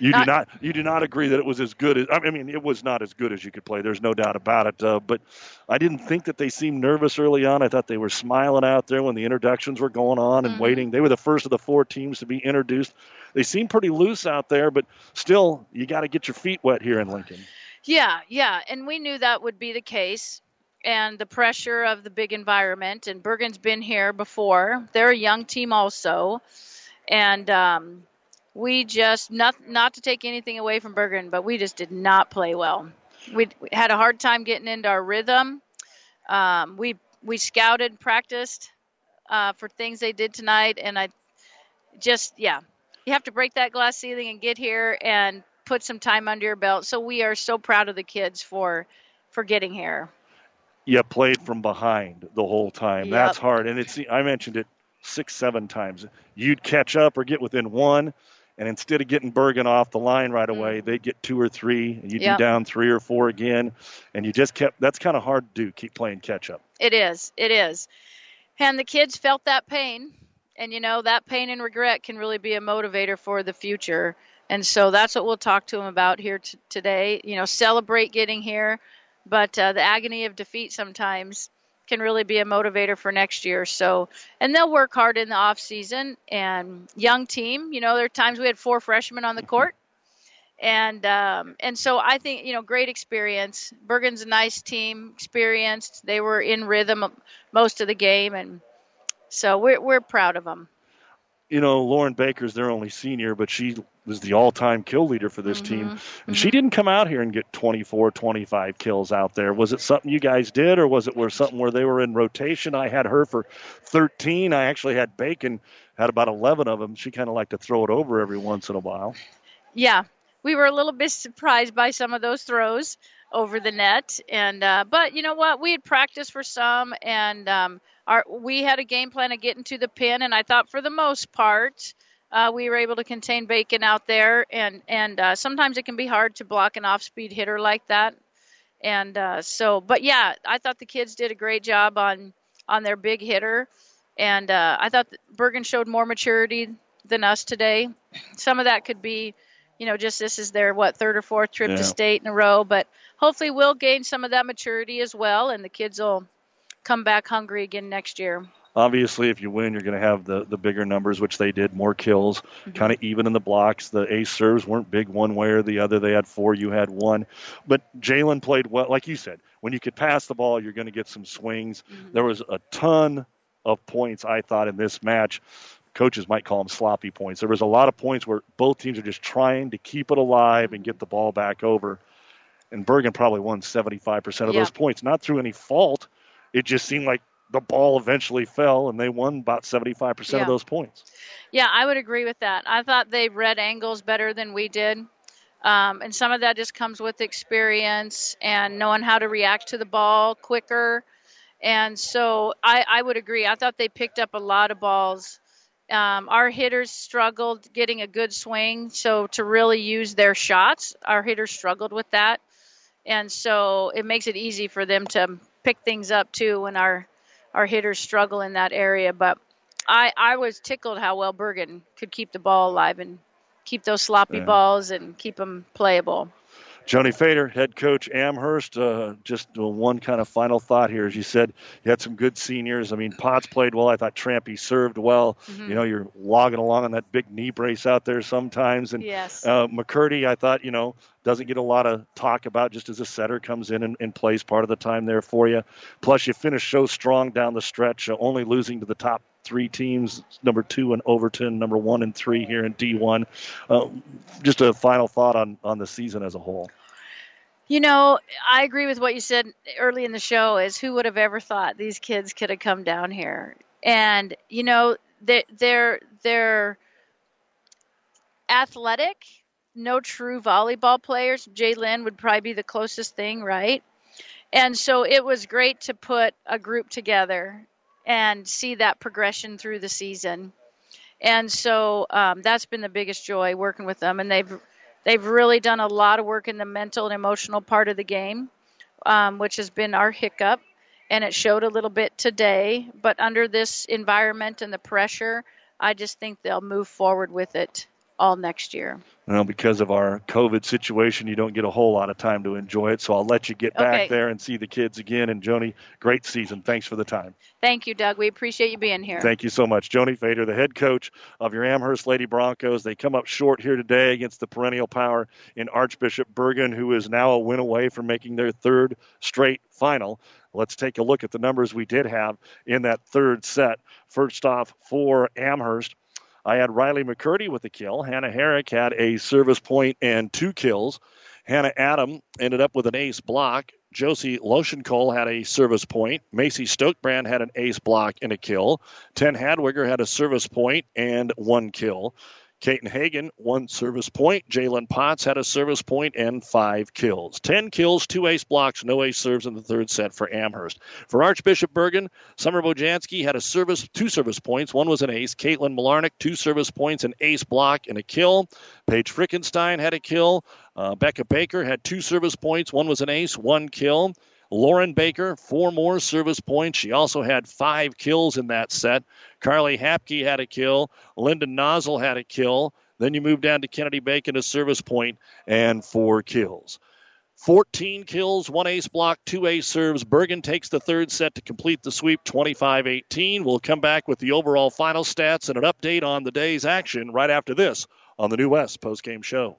You do not you do not agree that it was as good as I mean it was not as good as you could play. There's no doubt about it. Uh, but I didn't think that they seemed nervous early on. I thought they were smiling out there when the introductions were going on and mm-hmm. waiting. They were the first of the four teams to be introduced. They seem pretty loose out there, but still you got to get your feet wet here in Lincoln. Yeah, yeah, and we knew that would be the case. And the pressure of the big environment, and Bergan's been here before. They're a young team also, and um, we just not not to take anything away from Bergan, but we just did not play well. We, we had a hard time getting into our rhythm. Um, we we scouted, and practiced uh, for things they did tonight, and I just yeah, you have to break that glass ceiling and get here and put some time under your belt. So we are so proud of the kids for for getting here. You played from behind the whole time. Yep. That's hard, and it's I mentioned it six, seven times. You'd catch up or get within one and instead of getting Bergan off the line right away, mm. they get two or three, and you'd yep. be down three or four again, and you just kept. That's kind of hard to do. Keep playing catch up. It is. It is. And the kids felt that pain, and you know that pain and regret can really be a motivator for the future. And so that's what we'll talk to them about here t- today. You know, celebrate getting here, but uh, the agony of defeat sometimes can really be a motivator for next year. So, and they'll work hard in the off season. And young team, you know, there are times we had four freshmen on the court, and um, and so I think you know, great experience. Bergan's a nice team, experienced. They were in rhythm most of the game, and so we're we're proud of them you know, Lauren Baker's their only senior, but she was the all-time kill leader for this mm-hmm. team, and mm-hmm. she didn't come out here and get 24, 25 kills out there. Was it something you guys did, or was it where something where they were in rotation? I had her for 13. I actually had Bacon had about 11 of them. She kind of liked to throw it over every once in a while. Yeah, we were a little bit surprised by some of those throws over the net, and uh, but you know what? We had practiced for some, and um, our we had a game plan of getting to the pin, and I thought for the most part. Uh, we were able to contain Bacon out there, and and uh, sometimes it can be hard to block an off-speed hitter like that. And uh, so, but yeah, I thought the kids did a great job on on their big hitter, and uh, I thought Bergan showed more maturity than us today. Some of that could be, you know, just this is their what third or fourth trip yeah. to state in a row, but hopefully we'll gain some of that maturity as well, and the kids will come back hungry again next year. Obviously, if you win, you're going to have the, the bigger numbers, which they did, more kills, mm-hmm. kind of even in the blocks. The ace serves weren't big one way or the other. They had four, you had one. But Jalen played well, like you said. When you could pass the ball, you're going to get some swings. Mm-hmm. There was a ton of points, I thought, in this match. Coaches might call them sloppy points. There was a lot of points where both teams are just trying to keep it alive and get the ball back over. And Bergan probably won 75% of those points, not through any fault – it just seemed like the ball eventually fell and they won about 75% yeah. of those points. Yeah, I would agree with that. I thought they read angles better than we did. Um, and some of that just comes with experience and knowing how to react to the ball quicker. And so I, I would agree. I thought they picked up a lot of balls. Um, our hitters struggled getting a good swing. So to really use their shots, our hitters struggled with that. And so it makes it easy for them to pick things up too when our our hitters struggle in that area. But I I was tickled how well Bergan could keep the ball alive and keep those sloppy yeah. balls and keep them playable. Joni Fader, head coach Amherst. Uh, just one kind of final thought here. As you said, you had some good seniors. I mean, Potts played well. I thought Trampy served well. Mm-hmm. You know, you're logging along on that big knee brace out there sometimes. And yes. uh, McCurdy, I thought, you know, doesn't get a lot of talk about just as a setter comes in and, and plays part of the time there for you. Plus, you finish so strong down the stretch, uh, only losing to the top three teams, number two in Overton, number one and three here in D1. Uh, just a final thought on, on the season as a whole. You know, I agree with what you said early in the show is who would have ever thought these kids could have come down here. And, you know, they're, they're, they're athletic no true volleyball players. Jalen would probably be the closest thing, right? And so it was great to put a group together and see that progression through the season. And so um, that's been the biggest joy working with them. And they've they've really done a lot of work in the mental and emotional part of the game, um, which has been our hiccup. And it showed a little bit today. But under this environment and the pressure, I just think they'll move forward with it all next year. Well, because of our COVID situation, you don't get a whole lot of time to enjoy it. So I'll let you get back Okay. there and see the kids again. And Joni, great season. Thanks for the time. Thank you, Doug. We appreciate you being here. Thank you so much. Joni Fader, the head coach of your Amherst Lady Broncos. They come up short here today against the perennial power in Archbishop Bergan, who is now a win away from making their third straight final. Let's take a look at the numbers we did have in that third set. First off, for Amherst, I had Riley McCurdy with a kill. Hannah Herrick had a service point and two kills. Hannah Adam ended up with an ace block. Josie Lotioncole had a service point. Macy Stokebrand had an ace block and a kill. Ten Hadwiger had a service point and one kill. Caton Hagen, one service point. Jalen Potts had a service point and five kills. Ten kills, two ace blocks, no ace serves in the third set for Amherst. For Archbishop Bergan, Summer Bojanski had a service, two service points. One was an ace. Caitlin Malarnick, two service points, an ace block, and a kill. Paige Frickenstein had a kill. Uh, Becca Baker had two service points. One was an ace, one kill. Lauren Baker, four more service points. She also had five kills in that set. Carly Hapke had a kill. Linda Nozzle had a kill. Then you move down to Kennedy Bacon, a service point, and four kills. 14 kills, one ace block, two ace serves. Bergan takes the third set to complete the sweep 25 18. We'll come back with the overall final stats and an update on the day's action right after this on the New West postgame show.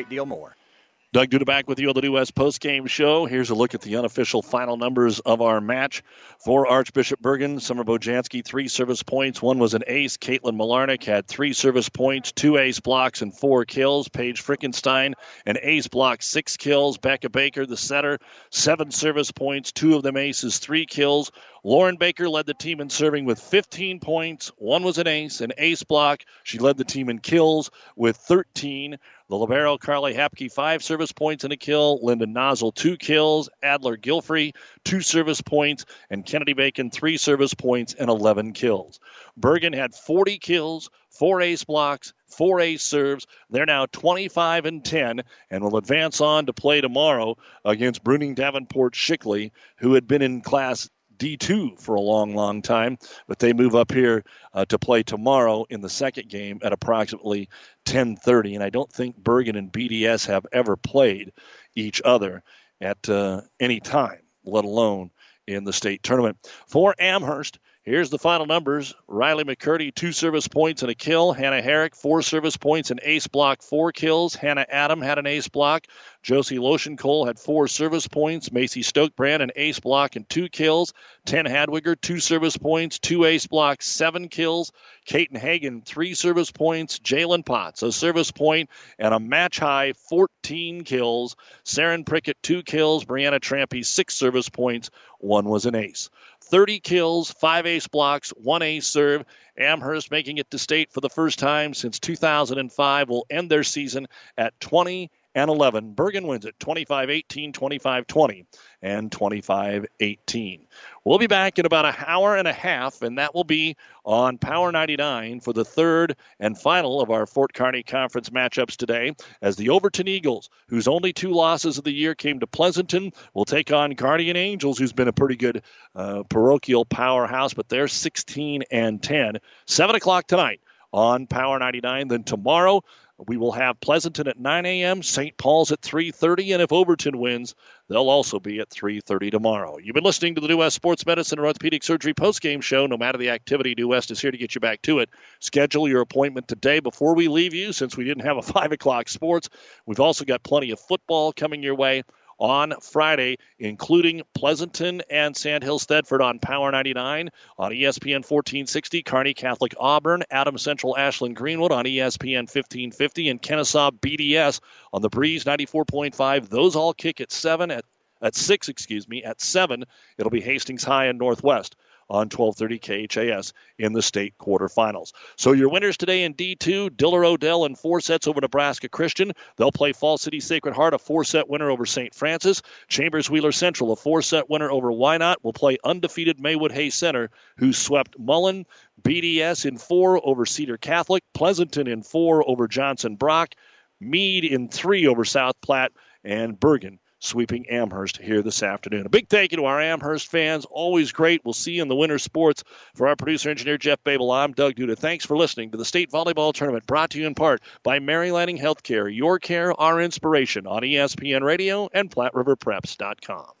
deal more. Doug Duda back with you on the New West postgame show. Here's a look at the unofficial final numbers of our match. For Archbishop Bergan, Summer Bojanski, three service points. One was an ace. Caitlin Malarnick had three service points, two ace blocks, and four kills. Paige Frickenstein, an ace block, six kills. Becca Baker, the setter, seven service points, two of them aces, three kills. Lauren Baker led the team in serving with 15 points. One was an ace, an ace block. She led the team in kills with 13. The Libero, Carly Hapke, five service points and a kill. Linda Nozzle, two kills. Adler Gilfrey, two service points. And Kennedy Bacon, three service points and 11 kills. Bergan had 40 kills, four ace blocks, four ace serves. They're now 25 and 10 and will advance on to play tomorrow against Bruning Davenport Shickley, who had been in Class D2 for a long, long time, but they move up here uh, to play tomorrow in the second game at approximately 10:30. And I don't think Bergan and BDS have ever played each other at uh, any time, let alone in the state tournament. For Amherst, Here's the final numbers. Riley McCurdy, two service points and a kill. Hannah Herrick, four service points and ace block, four kills. Hannah Adam had an ace block. Josie Lotion-Cole had four service points. Macy Stokebrand, an ace block and two kills. Ten Hadwiger, two service points, two ace blocks, seven kills. Caton Hagen, three service points. Jalen Potts, a service point and a match high 14 kills. Saren Prickett, two kills. Brianna Trampy, six service points. One was an ace. 30 kills, five ace blocks, one ace serve. Amherst making it to state for the first time since 2005 will end their season at 20 and 11. Bergan wins it 25 18, 25 20, and 25 18. We'll be back in about an hour and a half, and that will be on Power 99 for the third and final of our Fort Kearney Conference matchups today. As the Overton Eagles, whose only two losses of the year came to Pleasanton, will take on Guardian Angels, who's been a pretty good uh, parochial powerhouse, but they're 16 and 10. 7 o'clock tonight on Power 99. Then tomorrow, we will have Pleasanton at 9 a.m., St. Paul's at 3:30, and if Overton wins, they'll also be at 3:30 tomorrow. You've been listening to the New West Sports Medicine and Orthopedic Surgery postgame show. No matter the activity, New West is here to get you back to it. Schedule your appointment today before we leave you, since we didn't have a <laughs> five o'clock sports. We've also got plenty of football coming your way on Friday, including Pleasanton and Sandhills Thedford on Power 99, on ESPN 1460, Kearney Catholic Auburn, Adam Central Ashland Greenwood on ESPN 1550, and Kenesaw BDS on the Breeze 94.5. Those all kick at 7 at at 6, excuse me, at 7, it'll be Hastings High and Northwest on 1230 KHAS in the state quarterfinals. So your winners today in D2, Diller Odell in four sets over Nebraska Christian. They'll play Fall City Sacred Heart, a four-set winner over St. Francis. Chambers Wheeler Central, a four-set winner over Wynot, will play undefeated Maywood Hay Center, who swept Mullen. BDS in four over Cedar Catholic. Pleasanton in four over Johnson Brock. Mead in three over South Platte. And Bergan sweeping Amherst here this afternoon. A big thank you to our Amherst fans. Always great. We'll see you in the winter sports. For our producer engineer Jeff Babel, I'm Doug Duda. Thanks for listening to the state volleyball tournament brought to you in part by Mary Lanning Healthcare. Your care, our inspiration on ESPN Radio and PlatteRiverPreps.com.